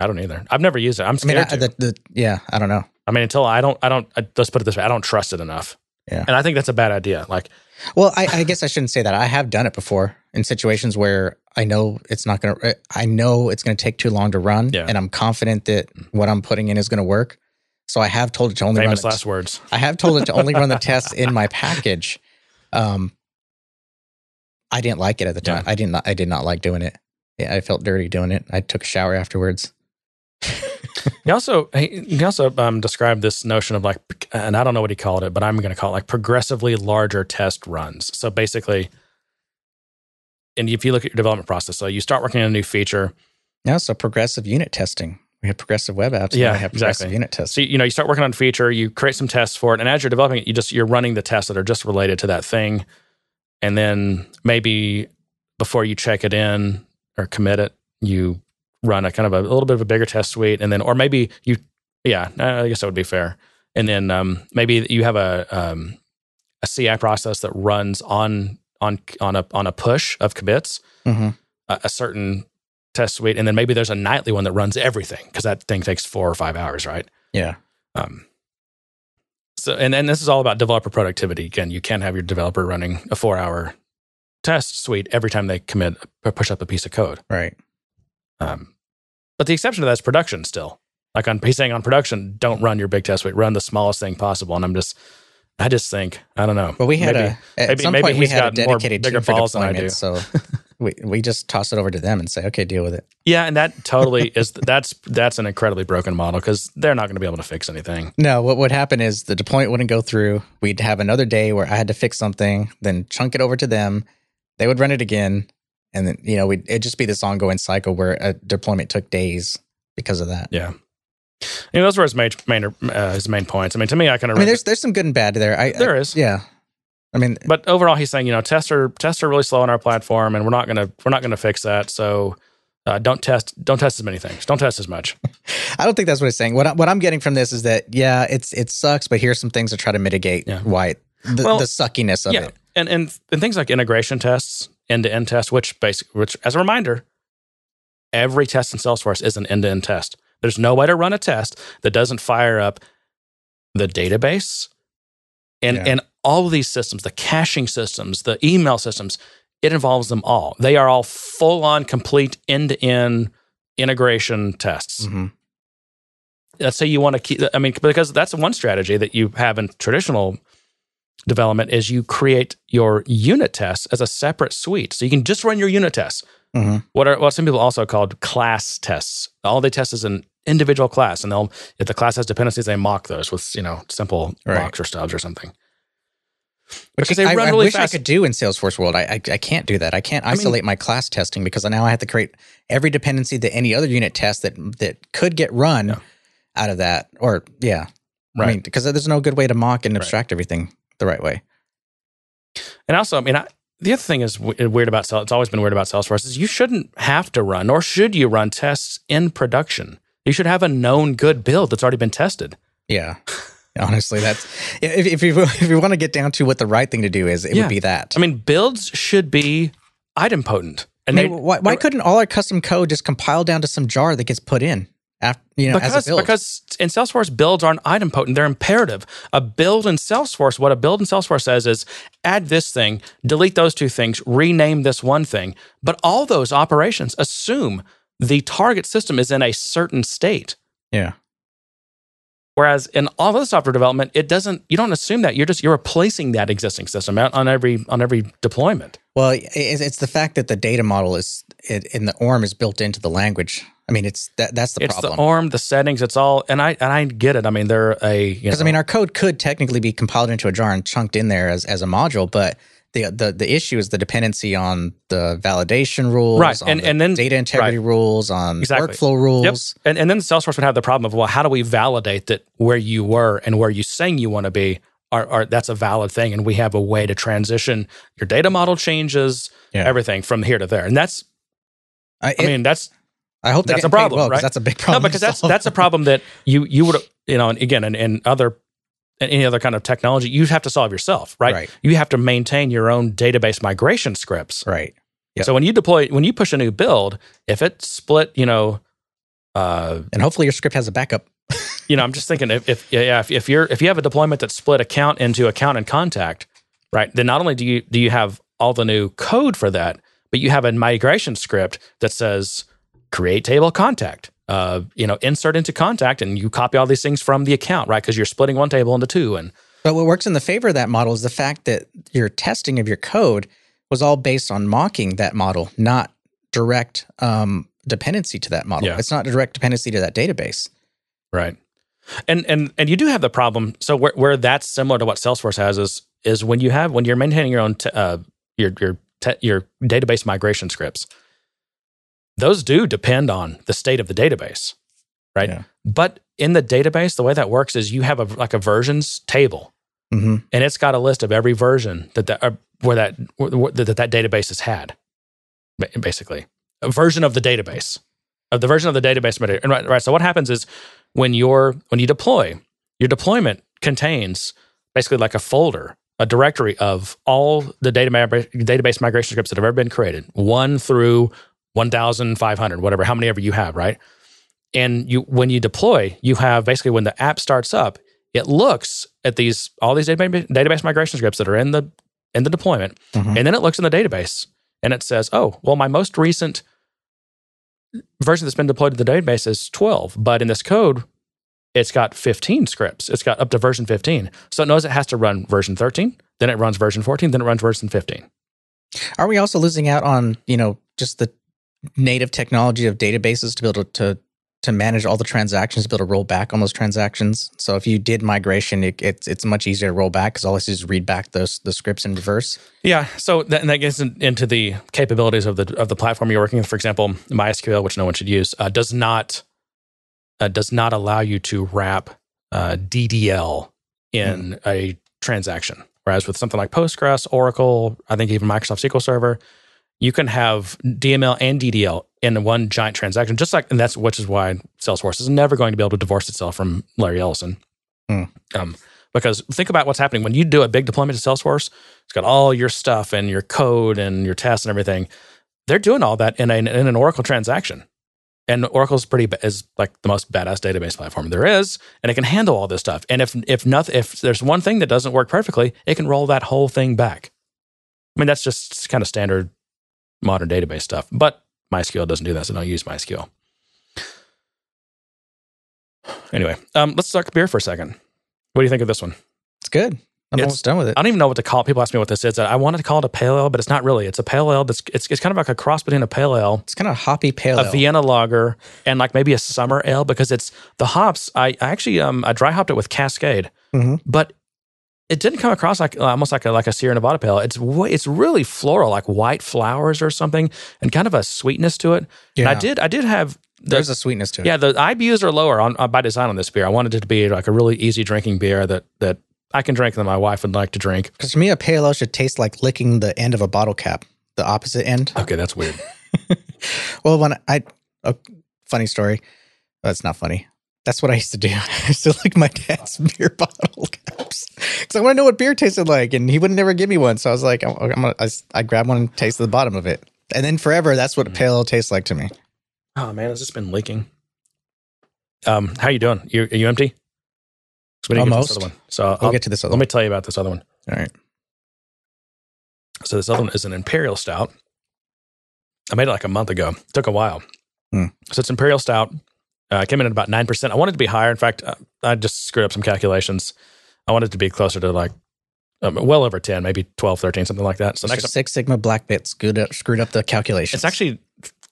I don't either. I've never used it. I'm I mean, scared I, to. the, the, yeah, I don't know. I mean, until I don't, I don't. I, let's put it this way: I don't trust it enough. Yeah. and I think that's a bad idea. Like, Well, I, I guess I shouldn't say that. I have done it before in situations where I know it's not going to. I know it's going to take too long to run, Yeah. and I'm confident that what I'm putting in is going to work. So I have told it to only famous run. last words. I have told it to only run the tests in my package. Um, I didn't like it at the time. Yeah. I didn't. I did not like doing it. Yeah, I felt dirty doing it. I took a shower afterwards. He also he, also um, described this notion of like, and I don't know what he called it, but I'm going to call it like progressively larger test runs. So basically, and if you look at your development process, so you start working on a new feature, Yeah, so progressive unit testing. We have progressive web apps. Yeah, we have progressive exactly. unit tests. So you know, you start working on a feature, you create some tests for it, and as you're developing it, you just you're running the tests that are just related to that thing, and then maybe before you check it in or commit it, you run a kind of a, a little bit of a bigger test suite, and then or maybe you, yeah, I guess that would be fair. And then um, maybe you have a um, a CI process that runs on on on a on a push of commits hmm a, a certain test suite, and then maybe there's a nightly one that runs everything because that thing takes four or five hours, right? Yeah. Um, so, and and this is all about developer productivity. Again, you can't have your developer running a four hour test suite every time they commit or push up a piece of code. Right. Um, but the exception to that is production still. Like on he's saying on production, don't run your big test suite, run the smallest thing possible. And I'm just, I just think, I don't know. But we had Maybe- a at maybe- some maybe point we had a got more bigger team for balls than I deployment, so we we just toss it over to them and say, okay, deal with it. Yeah, and that totally is that's that's an incredibly broken model because they're not going to be able to fix anything. No, what would happen is the deployment wouldn't go through. We'd have another day where I had to fix something, then chunk it over to them. They would run it again, and then you know we'd, it'd just be this ongoing cycle where a deployment took days because of that. Yeah. You know, those were his main, main uh, his main points. I mean, to me, I kind of I mean, there's there's some good and bad there. I, There I- is. yeah. I mean, but overall, he's saying, you know, tests are tests are really slow on our platform, and we're not gonna we're not gonna fix that. So uh, don't test don't test as many things. Don't test as much. I don't think that's what he's saying. What I, what I'm getting from this is that yeah, it's it sucks, but here's some things to try to mitigate Yeah. why it, the, Well, the suckiness of yeah, it. and and and things like integration tests, end to end tests, which basically, which as a reminder, every test in Salesforce is an end to end test. There's no way to run a test that doesn't fire up the database and Yeah. and all of these systems, the caching systems, the email systems. It involves them all. They are all full on, complete end to end integration tests. hmm let's say you want to keep i mean because that's one strategy that you have in traditional development is you create your unit tests as a separate suite so you can just run your unit tests hmm what are what some people also called class tests all they test is an individual class and they'll if the class has dependencies they mock those with you know simple Right. mocks or stubs or something Which Because they I, run I really wish fast. I could do in Salesforce World. I, I I can't do that. I can't mean- isolate my class testing because now I have to create every dependency that any other unit test that that could get run Yeah. out of that. Or yeah, I Right. mean, because there's no good way to mock and Right. abstract everything the right way. And also, I mean, I, the other thing is weird about it's always been weird about Salesforce is you shouldn't have to run, nor should you run tests in production. You should have a known good build that's already been tested. Yeah. Honestly, that's if, if you if you want to get down to what the right thing to do is, it Yeah. would be that. I mean, builds should be idempotent, and I mean, they why, why couldn't all our custom code just compile down to some jar that gets put in after you know because as a build? because in Salesforce builds aren't idempotent; they're imperative. A build in Salesforce, what a build in Salesforce says is add this thing, delete those two things, rename this one thing. But all those operations assume the target system is in a certain state. yeah, Whereas in all of other software development, it doesn't. You don't assume that. You're just you're replacing that existing system on every on every deployment. Well, it's, it's the fact that the data model is it, in the ORM is built into the language. I mean, it's that that's the it's problem. the ORM, the settings. It's all, and I and I get it. I mean, they're a Because I mean, our code could technically be compiled into a jar and chunked in there as, as a module, but the, the the issue is the dependency on the validation rules, Right, on and- the and then- data integrity rules, on Exactly. workflow rules. And, and then Salesforce would have the problem of, well, how do we validate that where you were and where you saying you want to be are, are that's a valid thing, and we have a way to transition your data model changes, Yeah. everything from here to there, and that's I, I mean that's I hope that's a problem, well, right? That's a big problem. no because that's that's a problem that you you would you know and again in, in other in any other kind of technology you have to solve yourself, right? Right. You have to maintain your own database migration scripts. right. Yep. So when you deploy when you push a new build, if it split, you know. Uh, And hopefully your script has a backup. you know, I'm just thinking if, if yeah, if, if you're if you have a deployment that split account into account and contact, right? Then not only do you do you have all the new code for that, but you have a migration script that says create table contact, uh, you know, insert into contact, and you copy all these things from the account, right? Because you're splitting one table into two, and But what works in the favor of that model is the fact that your testing of your code was all based on mocking that model, not direct um, dependency to that model. Yeah. It's not a direct dependency to that database. Right. And and and you do have the problem. So where where that's similar to what Salesforce has is is when you have when you're maintaining your own te- uh, your your te- your database migration scripts. Those do depend on the state of the database, right? Yeah. But in the database, the way that works is you have a like a versions table, hmm and it's got a list of every version that the, uh, where that where, that that database has had, basically a version of the database of the version of the database. And right, right. So what happens is when you're when you deploy, your deployment contains basically like a folder, a directory of all the data database migration scripts that have ever been created, one through one thousand five hundred, whatever, how many ever you have, right? And you when you deploy, you have basically when the app starts up, it looks at these all these database, database migration scripts that are in the in the deployment, Mhm. and then it looks in the database and it says, "Oh, well, my most recent version that's been deployed to the database is 12, but in this code, it's got 15 scripts. It's got up to version 15, so it knows it has to run version 13, then it runs version 14, then it runs version 15. Are we also losing out on you know just the native technology of databases to be able to to, to manage all the transactions, to be able to roll back on those transactions? So if you did migration, it, it's it's much easier to roll back because all this is read back those the scripts in reverse. Yeah, so that, that gets in, into the capabilities of the of the platform you're working with. For example, MySQL, which no one should use, uh, does not uh, does not allow you to wrap uh, DDL in a transaction. Whereas with something like Postgres, Oracle, I think even Microsoft SQL Server, you can have DML and DDL in one giant transaction. Just like, and that's which is why Salesforce is never going to be able to divorce itself from Larry Ellison. Hmm. Um, because think about what's happening when you do a big deployment to Salesforce. It's got all your stuff and your code and your tests and everything. They're doing all that in, a, in an Oracle transaction. And Oracle's pretty is like the most badass database platform there is, and it can handle all this stuff. And if if nothing, if there's one thing that doesn't work perfectly, it can roll that whole thing back. I mean, that's just kind of standard modern database stuff. But MySQL doesn't do that, so don't use MySQL. Anyway, um, let's talk beer for a second. What do you think of this one? It's good. I'm It's- almost done with it. I don't even know what to call it. People ask me what this is. I wanted to call it a pale ale, but it's not really. It's a pale ale that's it's, it's kind of like a cross between a pale ale, It's kind of hoppy pale a ale. Vienna lager, and like maybe a summer ale because it's the hops. I, I actually um I dry hopped it with Cascade, Mhm. but it didn't come across like uh, almost like a like a Sierra Nevada pale. It's it's really floral, like white flowers or something, and kind of a sweetness to it. And I did I did have the, There's a sweetness to it. yeah, the IBUs are lower on, uh, by design on this beer. I wanted it to be like a really easy drinking beer that that I can drink and that my wife would like to drink. Because to me, a pale ale should taste like licking the end of a bottle cap, the opposite end. Okay, that's weird. Well, when I, a funny story. That's not funny. That's what I used to do. I used to lick my dad's beer bottle caps because I want to know what beer tasted like, and he would never give me one. So I was like, I'm, I'm gonna, I, I grabbed one and tasted the bottom of it, and then forever, that's what a pale ale tastes like to me. Oh man, has this been leaking? Um, how you doing? You are you empty? 'Cause we didn't get to this Almost. other one. So We'll I'll, get to this other. let one. me tell you about this other one. All right. So this other one is an imperial stout. I made it like a month ago. It took a while. Hmm. So it's imperial stout. Uh, it came in at about nine percent. I wanted to be higher. In fact, uh, I just screwed up some calculations. I wanted to be closer to like um, well over ten, maybe 12, 13, something like that. So next, Six Sigma Black Bit screwed up, screwed up the calculations. it's actually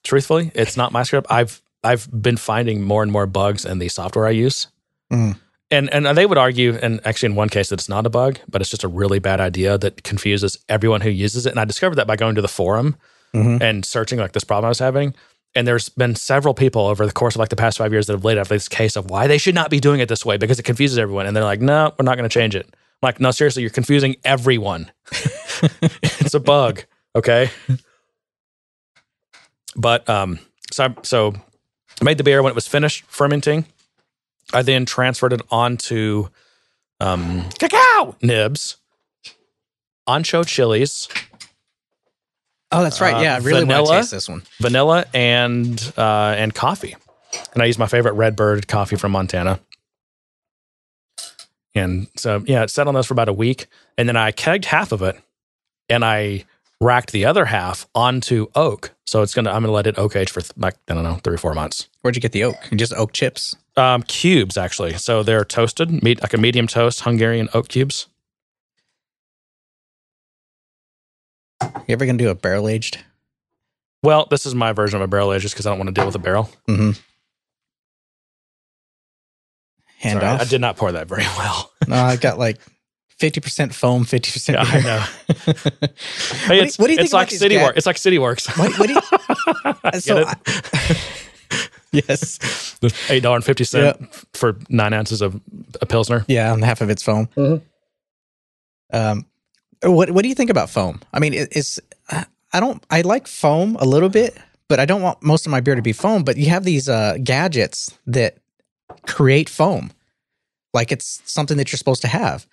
truthfully, it's not my script. I've I've been finding more and more bugs in the software I use. Mm. And and they would argue, and actually in one case that it's not a bug, but it's just a really bad idea that confuses everyone who uses it. And I discovered that by going to the forum Mhm. and searching like this problem I was having. And there's been several people over the course of like the past five years that have laid out this case of why they should not be doing it this way because it confuses everyone. And they're like, no, we're not going to change it. I'm like, no, seriously, you're confusing everyone. it's a bug. Okay. But um, so I, so I made the beer when it was finished fermenting. I then transferred it onto um, cacao nibs, ancho chilies, oh, that's right. uh, Yeah, I really want to taste this one. vanilla, and uh, and coffee. And I used my favorite Redbird coffee from Montana. And so yeah, it sat on those for about a week, and then I kegged half of it, and I racked the other half onto oak. So it's gonna I'm gonna let it oak age for like I don't know three or four months. Where'd you get the oak? Just oak chips. Um, cubes actually. So they're toasted, meat like a medium toast Hungarian oak cubes. You ever gonna do a barrel aged? Well, this is my version of a barrel aged, just because I don't want to deal with a barrel. Mm-hmm. Hand Sorry, I- off. I did not pour that very well. No, I got like fifty percent foam, fifty percent. Yeah, I know. Hey, do- it's, what do you think it's like City guys? Work. It's like City Works. What, what do you? Get so? I- yes, The eight dollar and fifty cent for nine ounces of a pilsner. yeah, and half of it's foam. Mhm. Um, What What do you think about foam? I mean, it, it's I don't I like foam a little bit, but I don't want most of my beer to be foam. But you have these uh, gadgets that create foam, like it's something that you're supposed to have.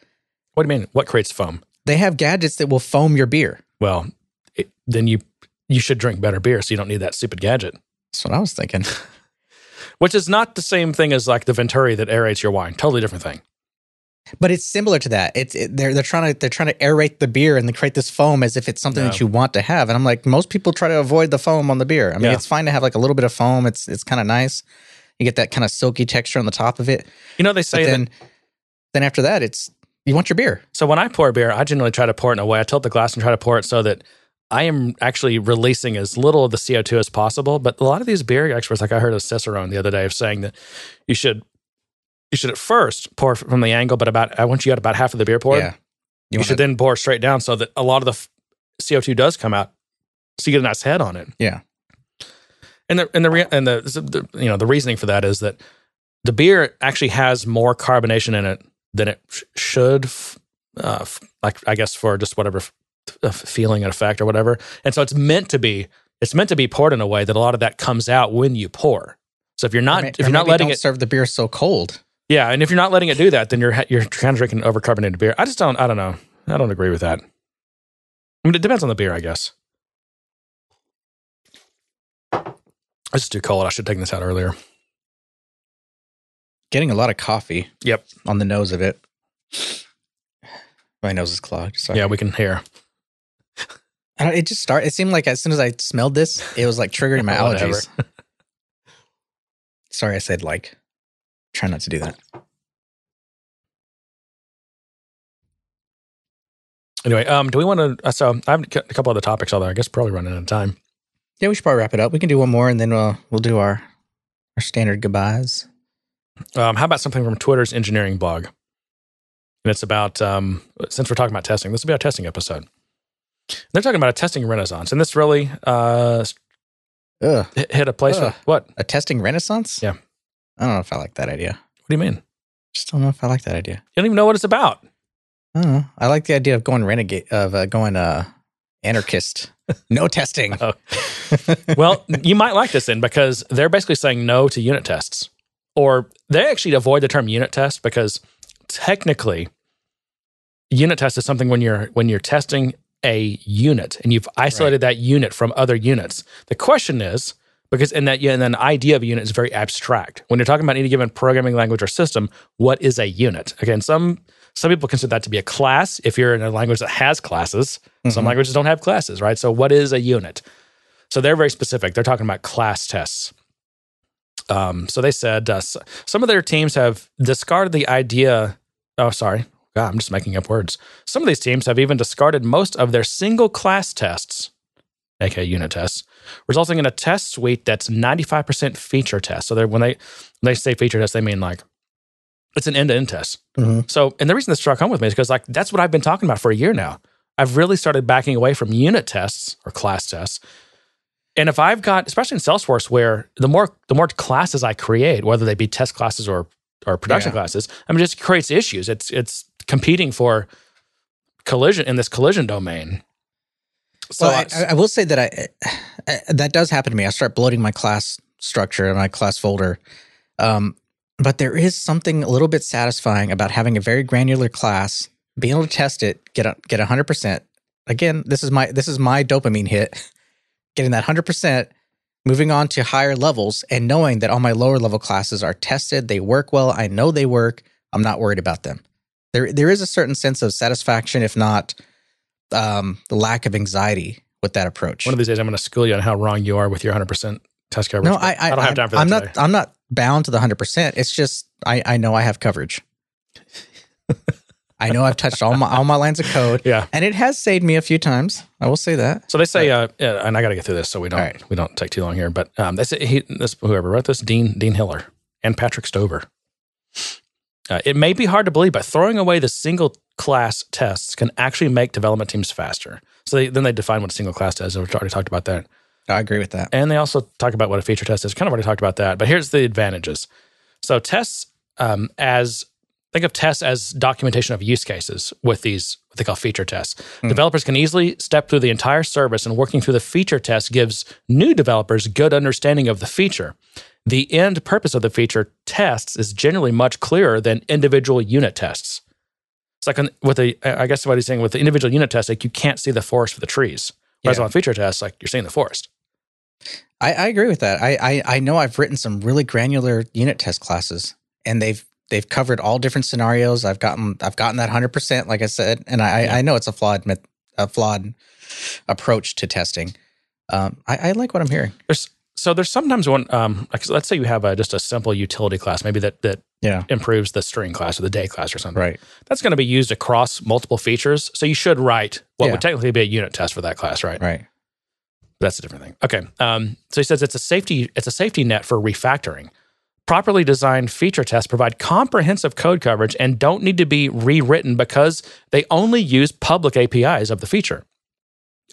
What do you mean? What creates foam? They have gadgets that will foam your beer. Well, it, then you you should drink better beer, so you don't need that stupid gadget. That's what I was thinking. Which is not the same thing as like the Venturi that aerates your wine. Totally different thing. But it's similar to that. It's it, they're they're trying to they're trying to aerate the beer and they create this foam as if it's something No. that you want to have. And I'm like, most people try to avoid the foam on the beer. I mean, Yeah. it's fine to have like a little bit of foam. It's it's kind of nice. You get that kind of silky texture on the top of it. You know they But say that then then after that, it's you want your beer. So when I pour beer, I generally try to pour it in a way. I tilt the glass and try to pour it so that I am actually releasing as little of the CO2 as possible. But a lot of these beer experts, like I heard of Cicerone the other day, of saying that you should you should at first pour from the angle, but about I want you got about half of the beer poured. yeah, You, wanna- should then pour straight down so that a lot of the f- CO2 does come out, so you get a nice head on it. Yeah. And the and the and the, the you know the reasoning for that is that the beer actually has more carbonation in it than it sh- should. f- Uh, f- like I guess for just whatever f- f- feeling and effect or whatever, and so it's meant to be. It's meant to be poured in a way that a lot of that comes out when you pour. So if you're not if you're not letting don't it serve the beer so cold. Yeah, and if you're not letting it do that, then you're you're kind of drinking overcarbonated beer. I just don't. I don't know. I don't agree with that. I mean, it depends on the beer, I guess. It's just too cold. I should have taken this out earlier. Getting a lot of coffee. Yep. On the nose of it. My nose is clogged. Sorry. Yeah, we can hear. It just started. It seemed like as soon as I smelled this, it was like triggering my allergies. Sorry, I said like. Try not to do that. Anyway, um, do we want to? Uh, so I have a couple other topics, although I guess probably running out of time. Yeah, we should probably wrap it up. We can do one more, and then we'll we'll do our our standard goodbyes. Um, how about something from Twitter's engineering blog? And it's about um, since we're talking about testing, this will be our testing episode. They're talking about a testing renaissance, and this really uh, Ugh, hit a place. Ugh. What a testing renaissance. Yeah. I don't know if I like that idea. What do you mean? Just don't know if I like that idea. You don't even know what it's about. I don't know. I like the idea of going renegade of uh, going uh anarchist. No testing. Oh. Well, you might like this then because they're basically saying no to unit tests, or they actually avoid the term unit test because technically, unit test is something when you're when you're testing a unit and you've isolated that unit from other units. The question is because and that and then the idea of a unit is very abstract. When you're talking about any given programming language or system, what is a unit? Again, some some people consider that to be a class if you're in a language that has classes. Some Mhm. languages don't have classes, right? So what is a unit? So they're very specific. They're talking about class tests. Um, so they said uh, some of their teams have discarded the idea. Oh, sorry. God, I'm just making up words. Some of these teams have even discarded most of their single class tests, aka unit tests, resulting in a test suite that's 95% feature test. So they're, when they when they say feature test, they mean like it's an end to end test. Mhm. So, and the reason this struck home with me is because like that's what I've been talking about for a year now. I've really started backing away from unit tests or class tests. And if I've got, especially in Salesforce, where the more the more classes I create, whether they be test classes or or production Yeah. classes, I mean, it just creates issues. It's it's competing for collision in this collision domain. So well, I, I will say that I, I that does happen to me. I start bloating my class structure and my class folder. Um, but there is something a little bit satisfying about having a very granular class, being able to test it, get a, get hundred percent. Again, this is my this is my dopamine hit. Getting that hundred percent, moving on to higher levels, and knowing that all my lower level classes are tested, they work well. I know they work. I'm not worried about them. There there is a certain sense of satisfaction, if not um, the lack of anxiety with that approach. one of these days, I'm going to school you on how wrong you are with your 100% test coverage. no, but I, I, don't have time for that I'm today. not. I'm not bound to the hundred percent. It's just I, I know I have coverage. I know I've touched all my all my lines of code, Yeah. and it has saved me a few times. I will say that. So they say, uh, yeah, and I got to get through this so we don't right. we don't take too long here. But um, say he, this whoever wrote this, Dean Dean Hiller and Patrick Stover. Uh, it may be hard to believe, but throwing away the single class tests can actually make development teams faster. So they, then they define what a single class does. And we've already talked about that. I agree with that. And they also talk about what a feature test is. Kind of already talked about that. But here's the advantages. So tests um, as think of tests as documentation of use cases with these what they call feature tests. Developers can easily step through the entire service, and working through the feature test gives new developers good understanding of the feature. The end purpose of the feature tests is generally much clearer than individual unit tests. It's like on, with the, I guess what he's saying with the individual unit test, like you can't see the forest for the trees. Whereas Yeah. on feature tests, like you're seeing the forest. I, I agree with that. I, I I know I've written some really granular unit test classes, and they've they've covered all different scenarios. I've gotten I've gotten that hundred percent, like I said, and I Yeah. I know it's a flawed a flawed approach to testing. Um, I, I like what I'm hearing. There's so there's sometimes when um like let's say you have a just a simple utility class, maybe that that Yeah. improves the string class or the day class or something. Right. That's going to be used across multiple features. So you should write what Yeah. would technically be a unit test for that class, right? Right. That's a different thing. Okay. Um, so he says it's a safety it's a safety net for refactoring. Properly designed feature tests provide comprehensive code coverage and don't need to be rewritten because they only use public APIs of the feature.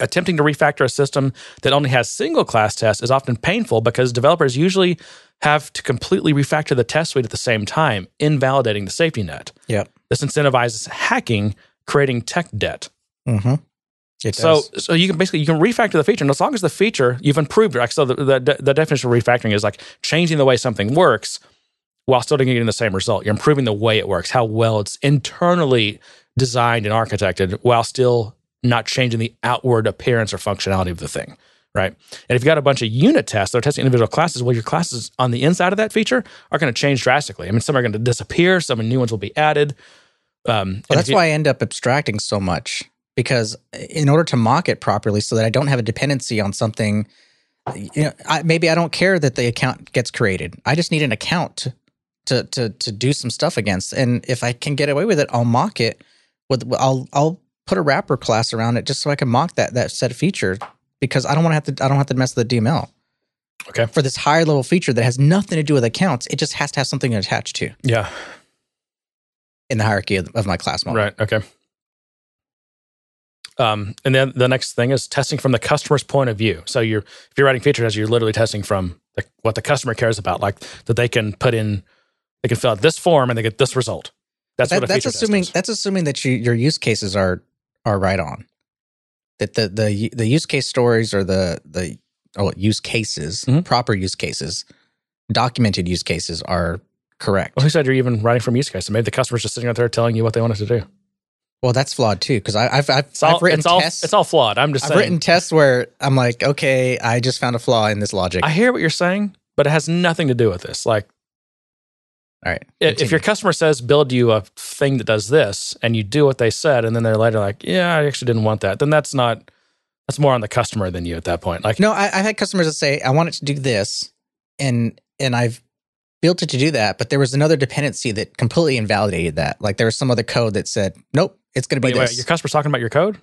Attempting to refactor a system that only has single class tests is often painful because developers usually have to completely refactor the test suite at the same time, invalidating the safety net. Yep. This incentivizes hacking, creating tech debt. Mm-hmm. It So, does. so you can basically you can refactor the feature, and as long as the feature you've improved. Like, so the, the the definition of refactoring is like changing the way something works while still getting the same result. You're improving the way it works, how well it's internally designed and architected, while still not changing the outward appearance or functionality of the thing. Right. And if you've got a bunch of unit tests that are testing individual classes, well, your classes on the inside of that feature are going to change drastically. I mean, some are going to disappear, some new ones will be added. Um, Well, that's you- why I end up abstracting so much because in order to mock it properly, so that I don't have a dependency on something, you know, I, maybe I don't care that the account gets created. I just need an account to, to to to do some stuff against, and if I can get away with it, I'll mock it. With I'll I'll put a wrapper class around it just so I can mock that that set feature because I don't want to have to I don't have to mess with the DML. Okay. For this higher level feature that has nothing to do with accounts, it just has to have something attached to yeah, in the hierarchy of, of my class model. Right. Okay. Um, and then the next thing is testing from the customer's point of view. So you're if you're writing feature tests, you're literally testing from the, what the customer cares about, like that they can put in, they can fill out this form and they get this result. That's That- what a that's assuming that's assuming that you, your use cases are are right on. That the the the use case stories or the the oh use cases Mhm. proper use cases documented use cases are correct. Well, who said you're even writing from use case? Maybe the customer's just sitting out there telling you what they want us to do. Well, that's flawed too because I've I've, It's all, I've written it's all, tests. it's all flawed. I'm just I've saying. written tests where I'm like, okay, I just found a flaw in this logic. I hear what you're saying, but it has nothing to do with this. Like, All right, i- if your customer says build you a thing that does this and you do what they said and then they're later like yeah i actually didn't want that then that's not that's more on the customer than you at that point like No, I, I've had customers that say, I want it to do this, and and I've built it to do that, but there was another dependency that completely invalidated that. Like there was some other code that said, nope, it's going to be wait, wait, this. your customer's talking about your code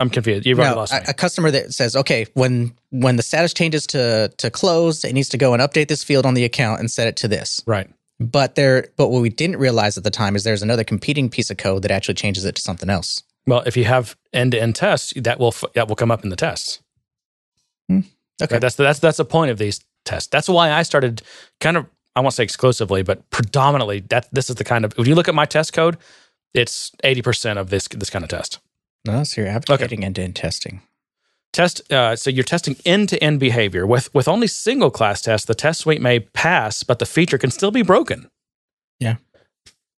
i'm confused you've already no, lost a, me a customer that says, okay, when when the status changes to to closed, it needs to go and update this field on the account and set it to this. right But there, but what we didn't realize at the time is there's another competing piece of code that actually changes it to something else. well if you have end-to-end tests that will that will come up in the tests hmm. Okay, Right? that's the, that's that's the point of these tests that's why i started kind of i won't say exclusively but predominantly that this is the kind of when you look at my test code it's 80% of this this kind of test no, so you're advocating end-to-end testing. Test uh, so you're testing end-to-end behavior with with only single class tests the test suite may pass but the feature can still be broken Yeah.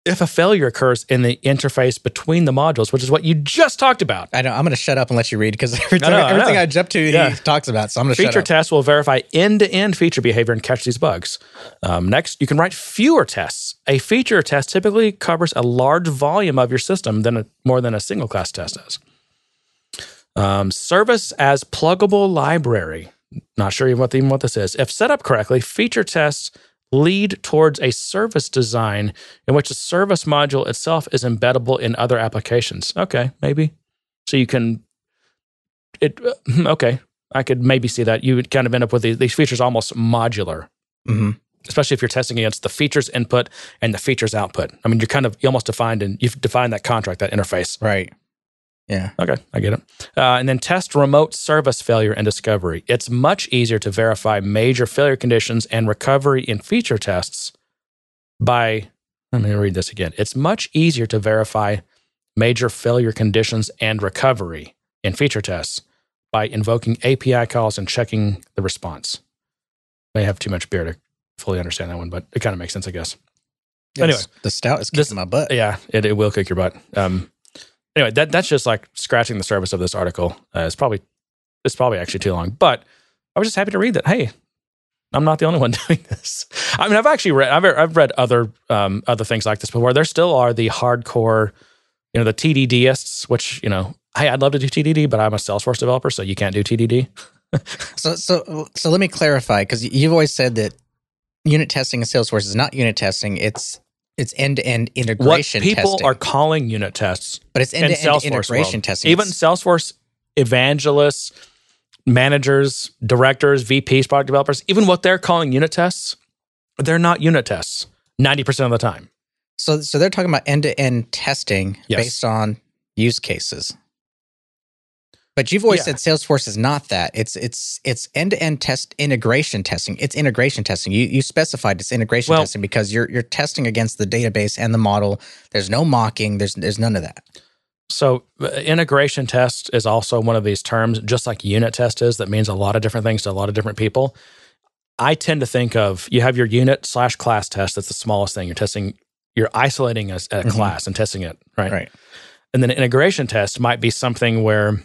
if a failure occurs in the interface between the modules which is what you just talked about I know. I'm going to shut up and let you read because every time, I everything know. I jump to, Yeah. he talks about. So I'm going to shut feature tests will verify end-to-end feature behavior and catch these bugs um, next you can write fewer tests a feature test typically covers a large volume of your system than a, more than a single class test does um, service as pluggable library. Not sure even what even what this is. If set up correctly feature tests lead towards a service design in which the service module itself is embeddable in other applications. Okay maybe. So you can it okay. I could maybe see that. You would kind of end up with these, these features almost modular, hmm especially if you're testing against the features input and the features output. I mean, you're kind of you almost defined and you've defined that contract, that interface. Right. Yeah. Okay, I get it. Uh, and then test remote service failure and discovery. It's much easier to verify major failure conditions and recovery in feature tests by Let me read this again. It's much easier to verify major failure conditions and recovery in feature tests by invoking API calls and checking the response. May have too much beer to fully understand that one, but it kind of makes sense, I guess. Anyway. The stout is This- kicking my butt. Yeah, it, it will kick your butt. Um, anyway, that that's just like scratching the surface of this article. Uh, it's probably it's probably actually too long, but I was just happy to read that. Hey, I'm not the only one doing this. I mean, I've actually read I've I've read other um, other things like this before. There still are the hardcore, you know, the TDDists, which you know, hey, I'd love to do TDD, but I'm a Salesforce developer, so you can't do TDD. So so so let me clarify because you've always said that unit testing in Salesforce is not unit testing. It's it's end to end integration. What people testing, are calling unit tests but it's end-to-end integration world. testing. Even Salesforce evangelists, managers, directors, VPs, product developers, even what they're calling unit tests, they're not unit tests 90% of the time. so so they're talking about end to end testing Yes. based on use cases. But you've always Yeah. said Salesforce is not that. It's it's it's end to end test integration testing. It's integration testing. You you specified it's integration Well- testing because you're you're testing against the database and the model. There's no mocking. There's there's none of that. So, uh, integration test is also one of these terms, just like unit test is, that means a lot of different things to a lot of different people. I tend to think of you have your unit slash class test. That's the smallest thing. You're testing, you're isolating a, a Mhm. class and testing it, right? Right. And then an integration test might be something where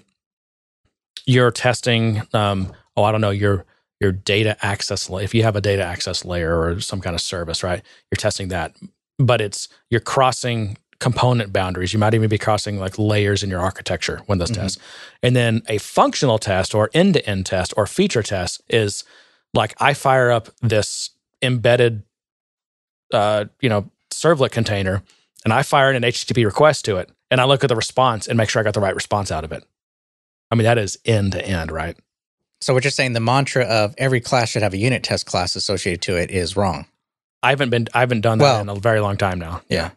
you're testing, um, oh, I don't know, your your data access. If you have a data access layer or some kind of service, right? You're testing that, but it's you're crossing component boundaries. You might even be crossing like layers in your architecture when those Mhm. tests. And then a functional test or end to end test or feature test is like I fire up this embedded, uh, you know, servlet container and I fire in an HTTP request to it and I look at the response and make sure I got the right response out of it. I mean, that is end to end, right? So what you're saying, the mantra of every class should have a unit test class associated to it is wrong. I haven't been, I haven't done that Well- in a very long time now. Yeah.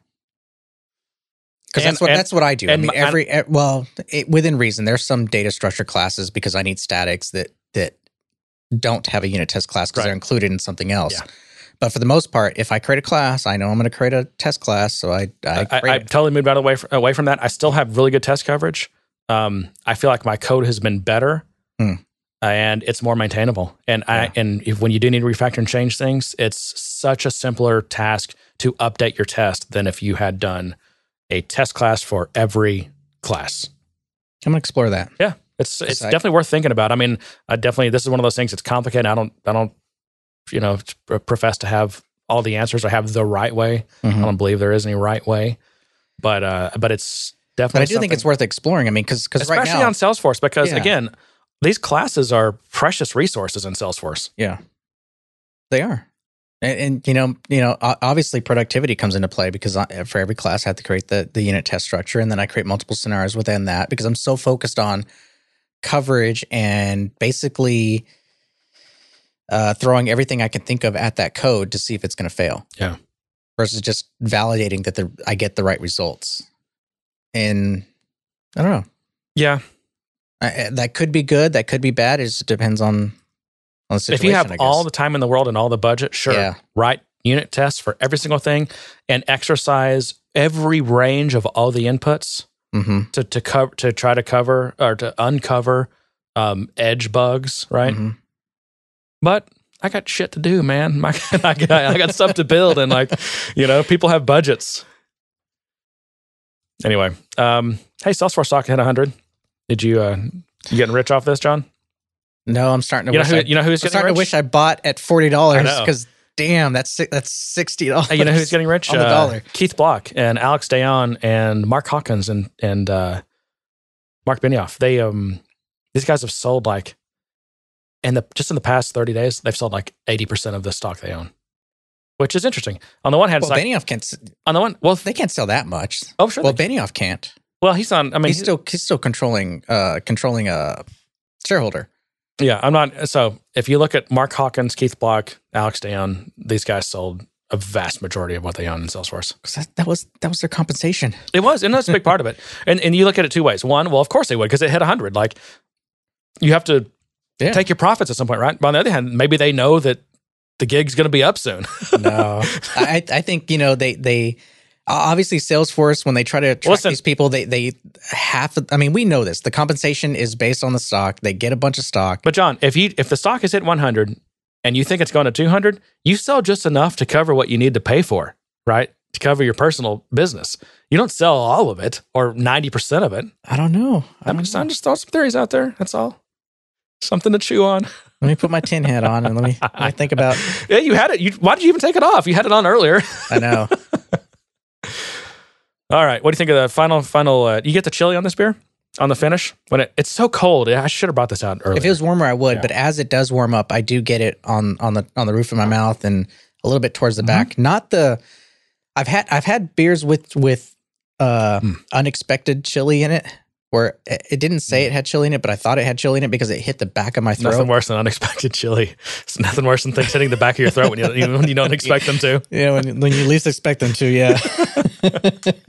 Because that's what and- that's what I do. I mean, my- every well, it, within reason, there's some data structure classes because I need statics that that don't have a unit test class because Right. they're included in something else. Yeah. But for the most part, if I create a class, I know I'm going to create a test class, so I I, I, I totally moved out of the way, away from that. I still have really good test coverage. Um, I feel like my code has been better Hmm. and it's more maintainable. And Yeah. I and if, when you do need to refactor and change things, it's such a simpler task to update your test than if you had done a test class for every class. I'm going to explore that. Yeah, it's it's I- definitely worth thinking about. I mean, I definitely this is one of those things. It's complicated. I don't I don't you know profess to have all the answers or have the right way. I Mhm. don't believe there is any right way, but uh, but it's definitely. But I do think it's worth exploring. I mean, because because right especially now, on Salesforce because Yeah. again, these classes are precious resources in Salesforce. yeah, they are. And, and you know, you know, obviously productivity comes into play because I, for every class I have to create the the unit test structure, and then I create multiple scenarios within that because I'm so focused on coverage and basically uh, throwing everything I can think of at that code to see if it's going to fail. Yeah. Versus just validating that the I get the right results. And I don't know. Yeah, I, that could be good. That could be bad. It just depends on on the situation. if you have all the time in the world and all the budget, sure, Yeah. write unit tests for every single thing and exercise every range of all the inputs. Mhm. to to cover to try to cover or to uncover um, edge bugs, right? Mhm. But I got shit to do, man. My, I got I got stuff to build, and like you know, people have budgets. Anyway, um, hey, Salesforce stock hit hundred. Did you uh, you getting rich off this, John? No, I'm starting to You know wish who I, you know who's I'm getting starting rich? to wish I bought at forty dollars because damn, that's that's sixty dollars. Hey, you know who's getting rich? on the Uh, dollar. Keith Block and Alex Dayon and Mark Hawkins and and uh, Mark Benioff. They um these guys have sold like in the just in the past thirty days they've sold like eighty percent of the stock they own, which is interesting. On the one hand, Well, like Benioff can't. on the one well They can't sell that much. oh sure Well, Benioff can't. well he's on. I mean he's still he's still controlling uh controlling a shareholder. yeah I'm not. So if you look at Mark Hawkins, Keith Block, Alex Dayon, these guys sold a vast majority of what they own in Salesforce. that, that was that was their compensation. It was, and that's a big part of it. And and you look at it two ways. One, well, of course they would because it hit hundred. Like you have to Yeah. take your profits at some point, right? But on the other hand, maybe they know that the gig's going to be up soon. no, I I think you know they they obviously Salesforce when they try to attract Listen. these people they they have. I mean, we know this. The compensation is based on the stock. They get a bunch of stock. But John, if you if the stock is hit 100 and you think it's going to 200, you sell just enough to cover what you need to pay for, right? To cover your personal business. You don't sell all of it or 90% of it. I don't know. I I'm don't just, I'm just throwing some theories out there. That's all. Something to chew on. Let me put my tin hat on and let me, let me think about. Yeah, you had it. You, why did you even take it off? You had it on earlier. I know. All right. What do you think of the final? Final. Uh, you get the chili on this beer on the finish when it, it's so cold. I should have brought this out earlier. If it was warmer, I would. Yeah. But as it does warm up, I do get it on on the on the roof of my mouth and a little bit towards the back. Not the. I've had I've had beers with with uh Hmm. unexpected chili in it, where it, it didn't say it had chili in it, but I thought it had chili in it because it hit the back of my throat. nothing worse than unexpected chili. It's nothing worse than things hitting the back of your throat when you when you don't expect them to. Yeah, when, when you least expect them to, yeah.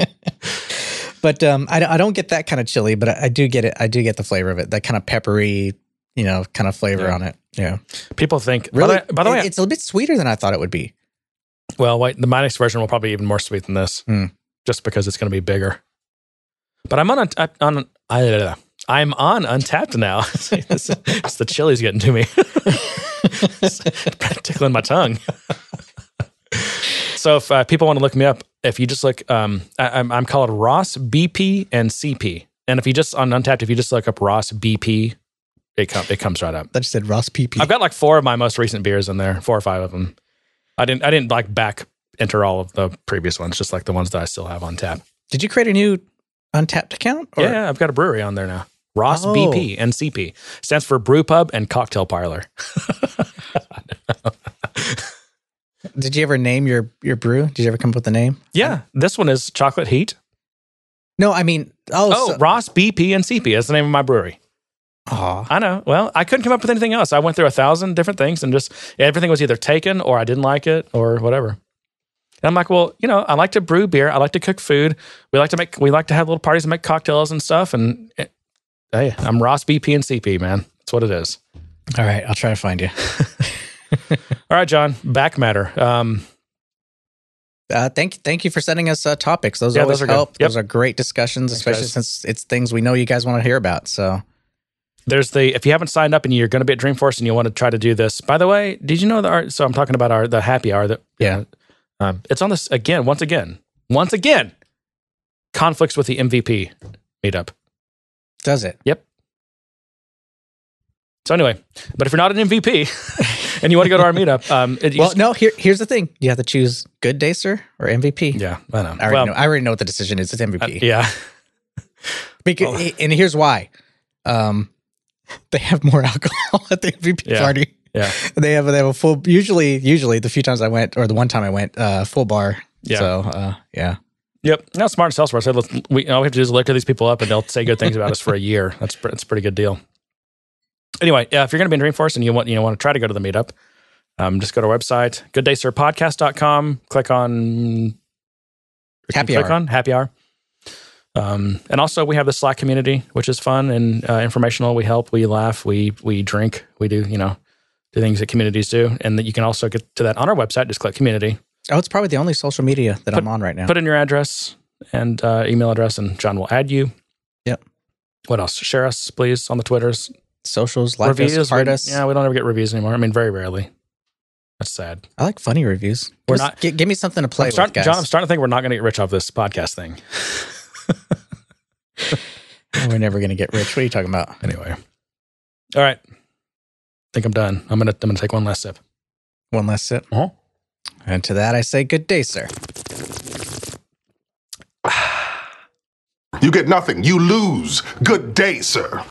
but um, I, I don't get that kind of chili, but I, I do get it. I do get the flavor of it, that kind of peppery, you know, kind of flavor Yeah. on it. Yeah, People think. really. By the, by the way, it's a bit sweeter than I thought it would be. Well, wait, the my version will probably be even more sweet than this, Hmm. just because it's going to be bigger. But I'm on Unt- on I, I'm on Untappd now. This- it's the chili's getting to me, It's tickling my tongue. so if uh, people want to look me up, if you just look, um, I, I'm, I'm called Ross BP and CP, and if you just on Untappd, if you just look up Ross BP, it com- it comes right up. That just said Ross PP. I've got like four of my most recent beers in there, four or five of them. I didn't I didn't like back enter all of the previous ones, just like the ones that I still have on tap. Did you create a new Untappd account? Or- yeah, I've got a brewery on there now. Ross Oh. BP and CP stands for Brew Pub and Cocktail Parlor. Did you ever name your your brew? Did you ever come up with a name? Yeah, this one is Chocolate Heat. No, I mean, oh, Oh, so- Ross BP and CP. is the name of my brewery. Aw. I know. Well, I couldn't come up with anything else. I went through a thousand different things and just everything was either taken or I didn't like it or whatever. And I'm like, well, you know, I like to brew beer. I like to cook food. We like to make, we like to have little parties and make cocktails and stuff. And eh, hey, I'm Ross BP and CP, man. That's what it is. All right, I'll try to find you. All right, John, back matter. Um, Uh, thank thank you for sending us uh, topics. Those Yeah, always those are help. Yep. Those are great discussions, Thanks, especially guys. since it's things we know you guys want to hear about. So there's the, if you haven't signed up and you're going to be at Dreamforce and you want to try to do this, by the way, did you know the art? So I'm talking about our, the happy hour that, Yeah. Um, it's on this again, once again, once again, conflicts with the MVP meetup. does it? Yep. So anyway, but if you're not an MVP and you want to go to our meetup, um, it, Well, just- no. Here here's the thing. You have to choose good day, sir, or MVP. yeah, I know. I already well, know. I already know what the decision is. It's uh, MVP. yeah, Because, and here's why. Um, they have more alcohol at the MVP Yeah. party. Yeah, They have they have a full. Usually, usually the few times I went, or the one time I went, uh, full bar. Yeah. So uh, yeah. yep. Now, smart in Salesforce. Said, let's, we all we have to do is liquor these people up, and they'll say good things about us for a year. That's that's a pretty good deal. Anyway, yeah, if you're going to be in Dreamforce and you want you know, want to try to go to the meetup, um, just go to our website, gooddaysirpodcast.com, click on Happy click hour. on happy hour. Um, and also we have the Slack community, which is fun and uh, informational. We help, we laugh, we we drink, we do you know the things that communities do, and that you can also get to that on our website. Just click community, Oh, it's probably the only social media that I'm on right now. put in your address and uh, email address, and John will add you. Yep. What else? Share us, please, on the Twitters. Socials, like reviews. us, we, us. Yeah, we don't ever get reviews anymore. I mean, very rarely. That's sad. I like funny reviews. We're Just not- gi- give me something to play I'm start- with, guys. John, I'm starting to think we're not going to get rich off this podcast thing. We're never going to get rich. What are you talking about? Anyway, all right. I think I'm done. I'm gonna I'm gonna take one last sip. One last sip. Uh-huh. And to that, I say good day, sir. You get nothing. You lose. Good day, sir.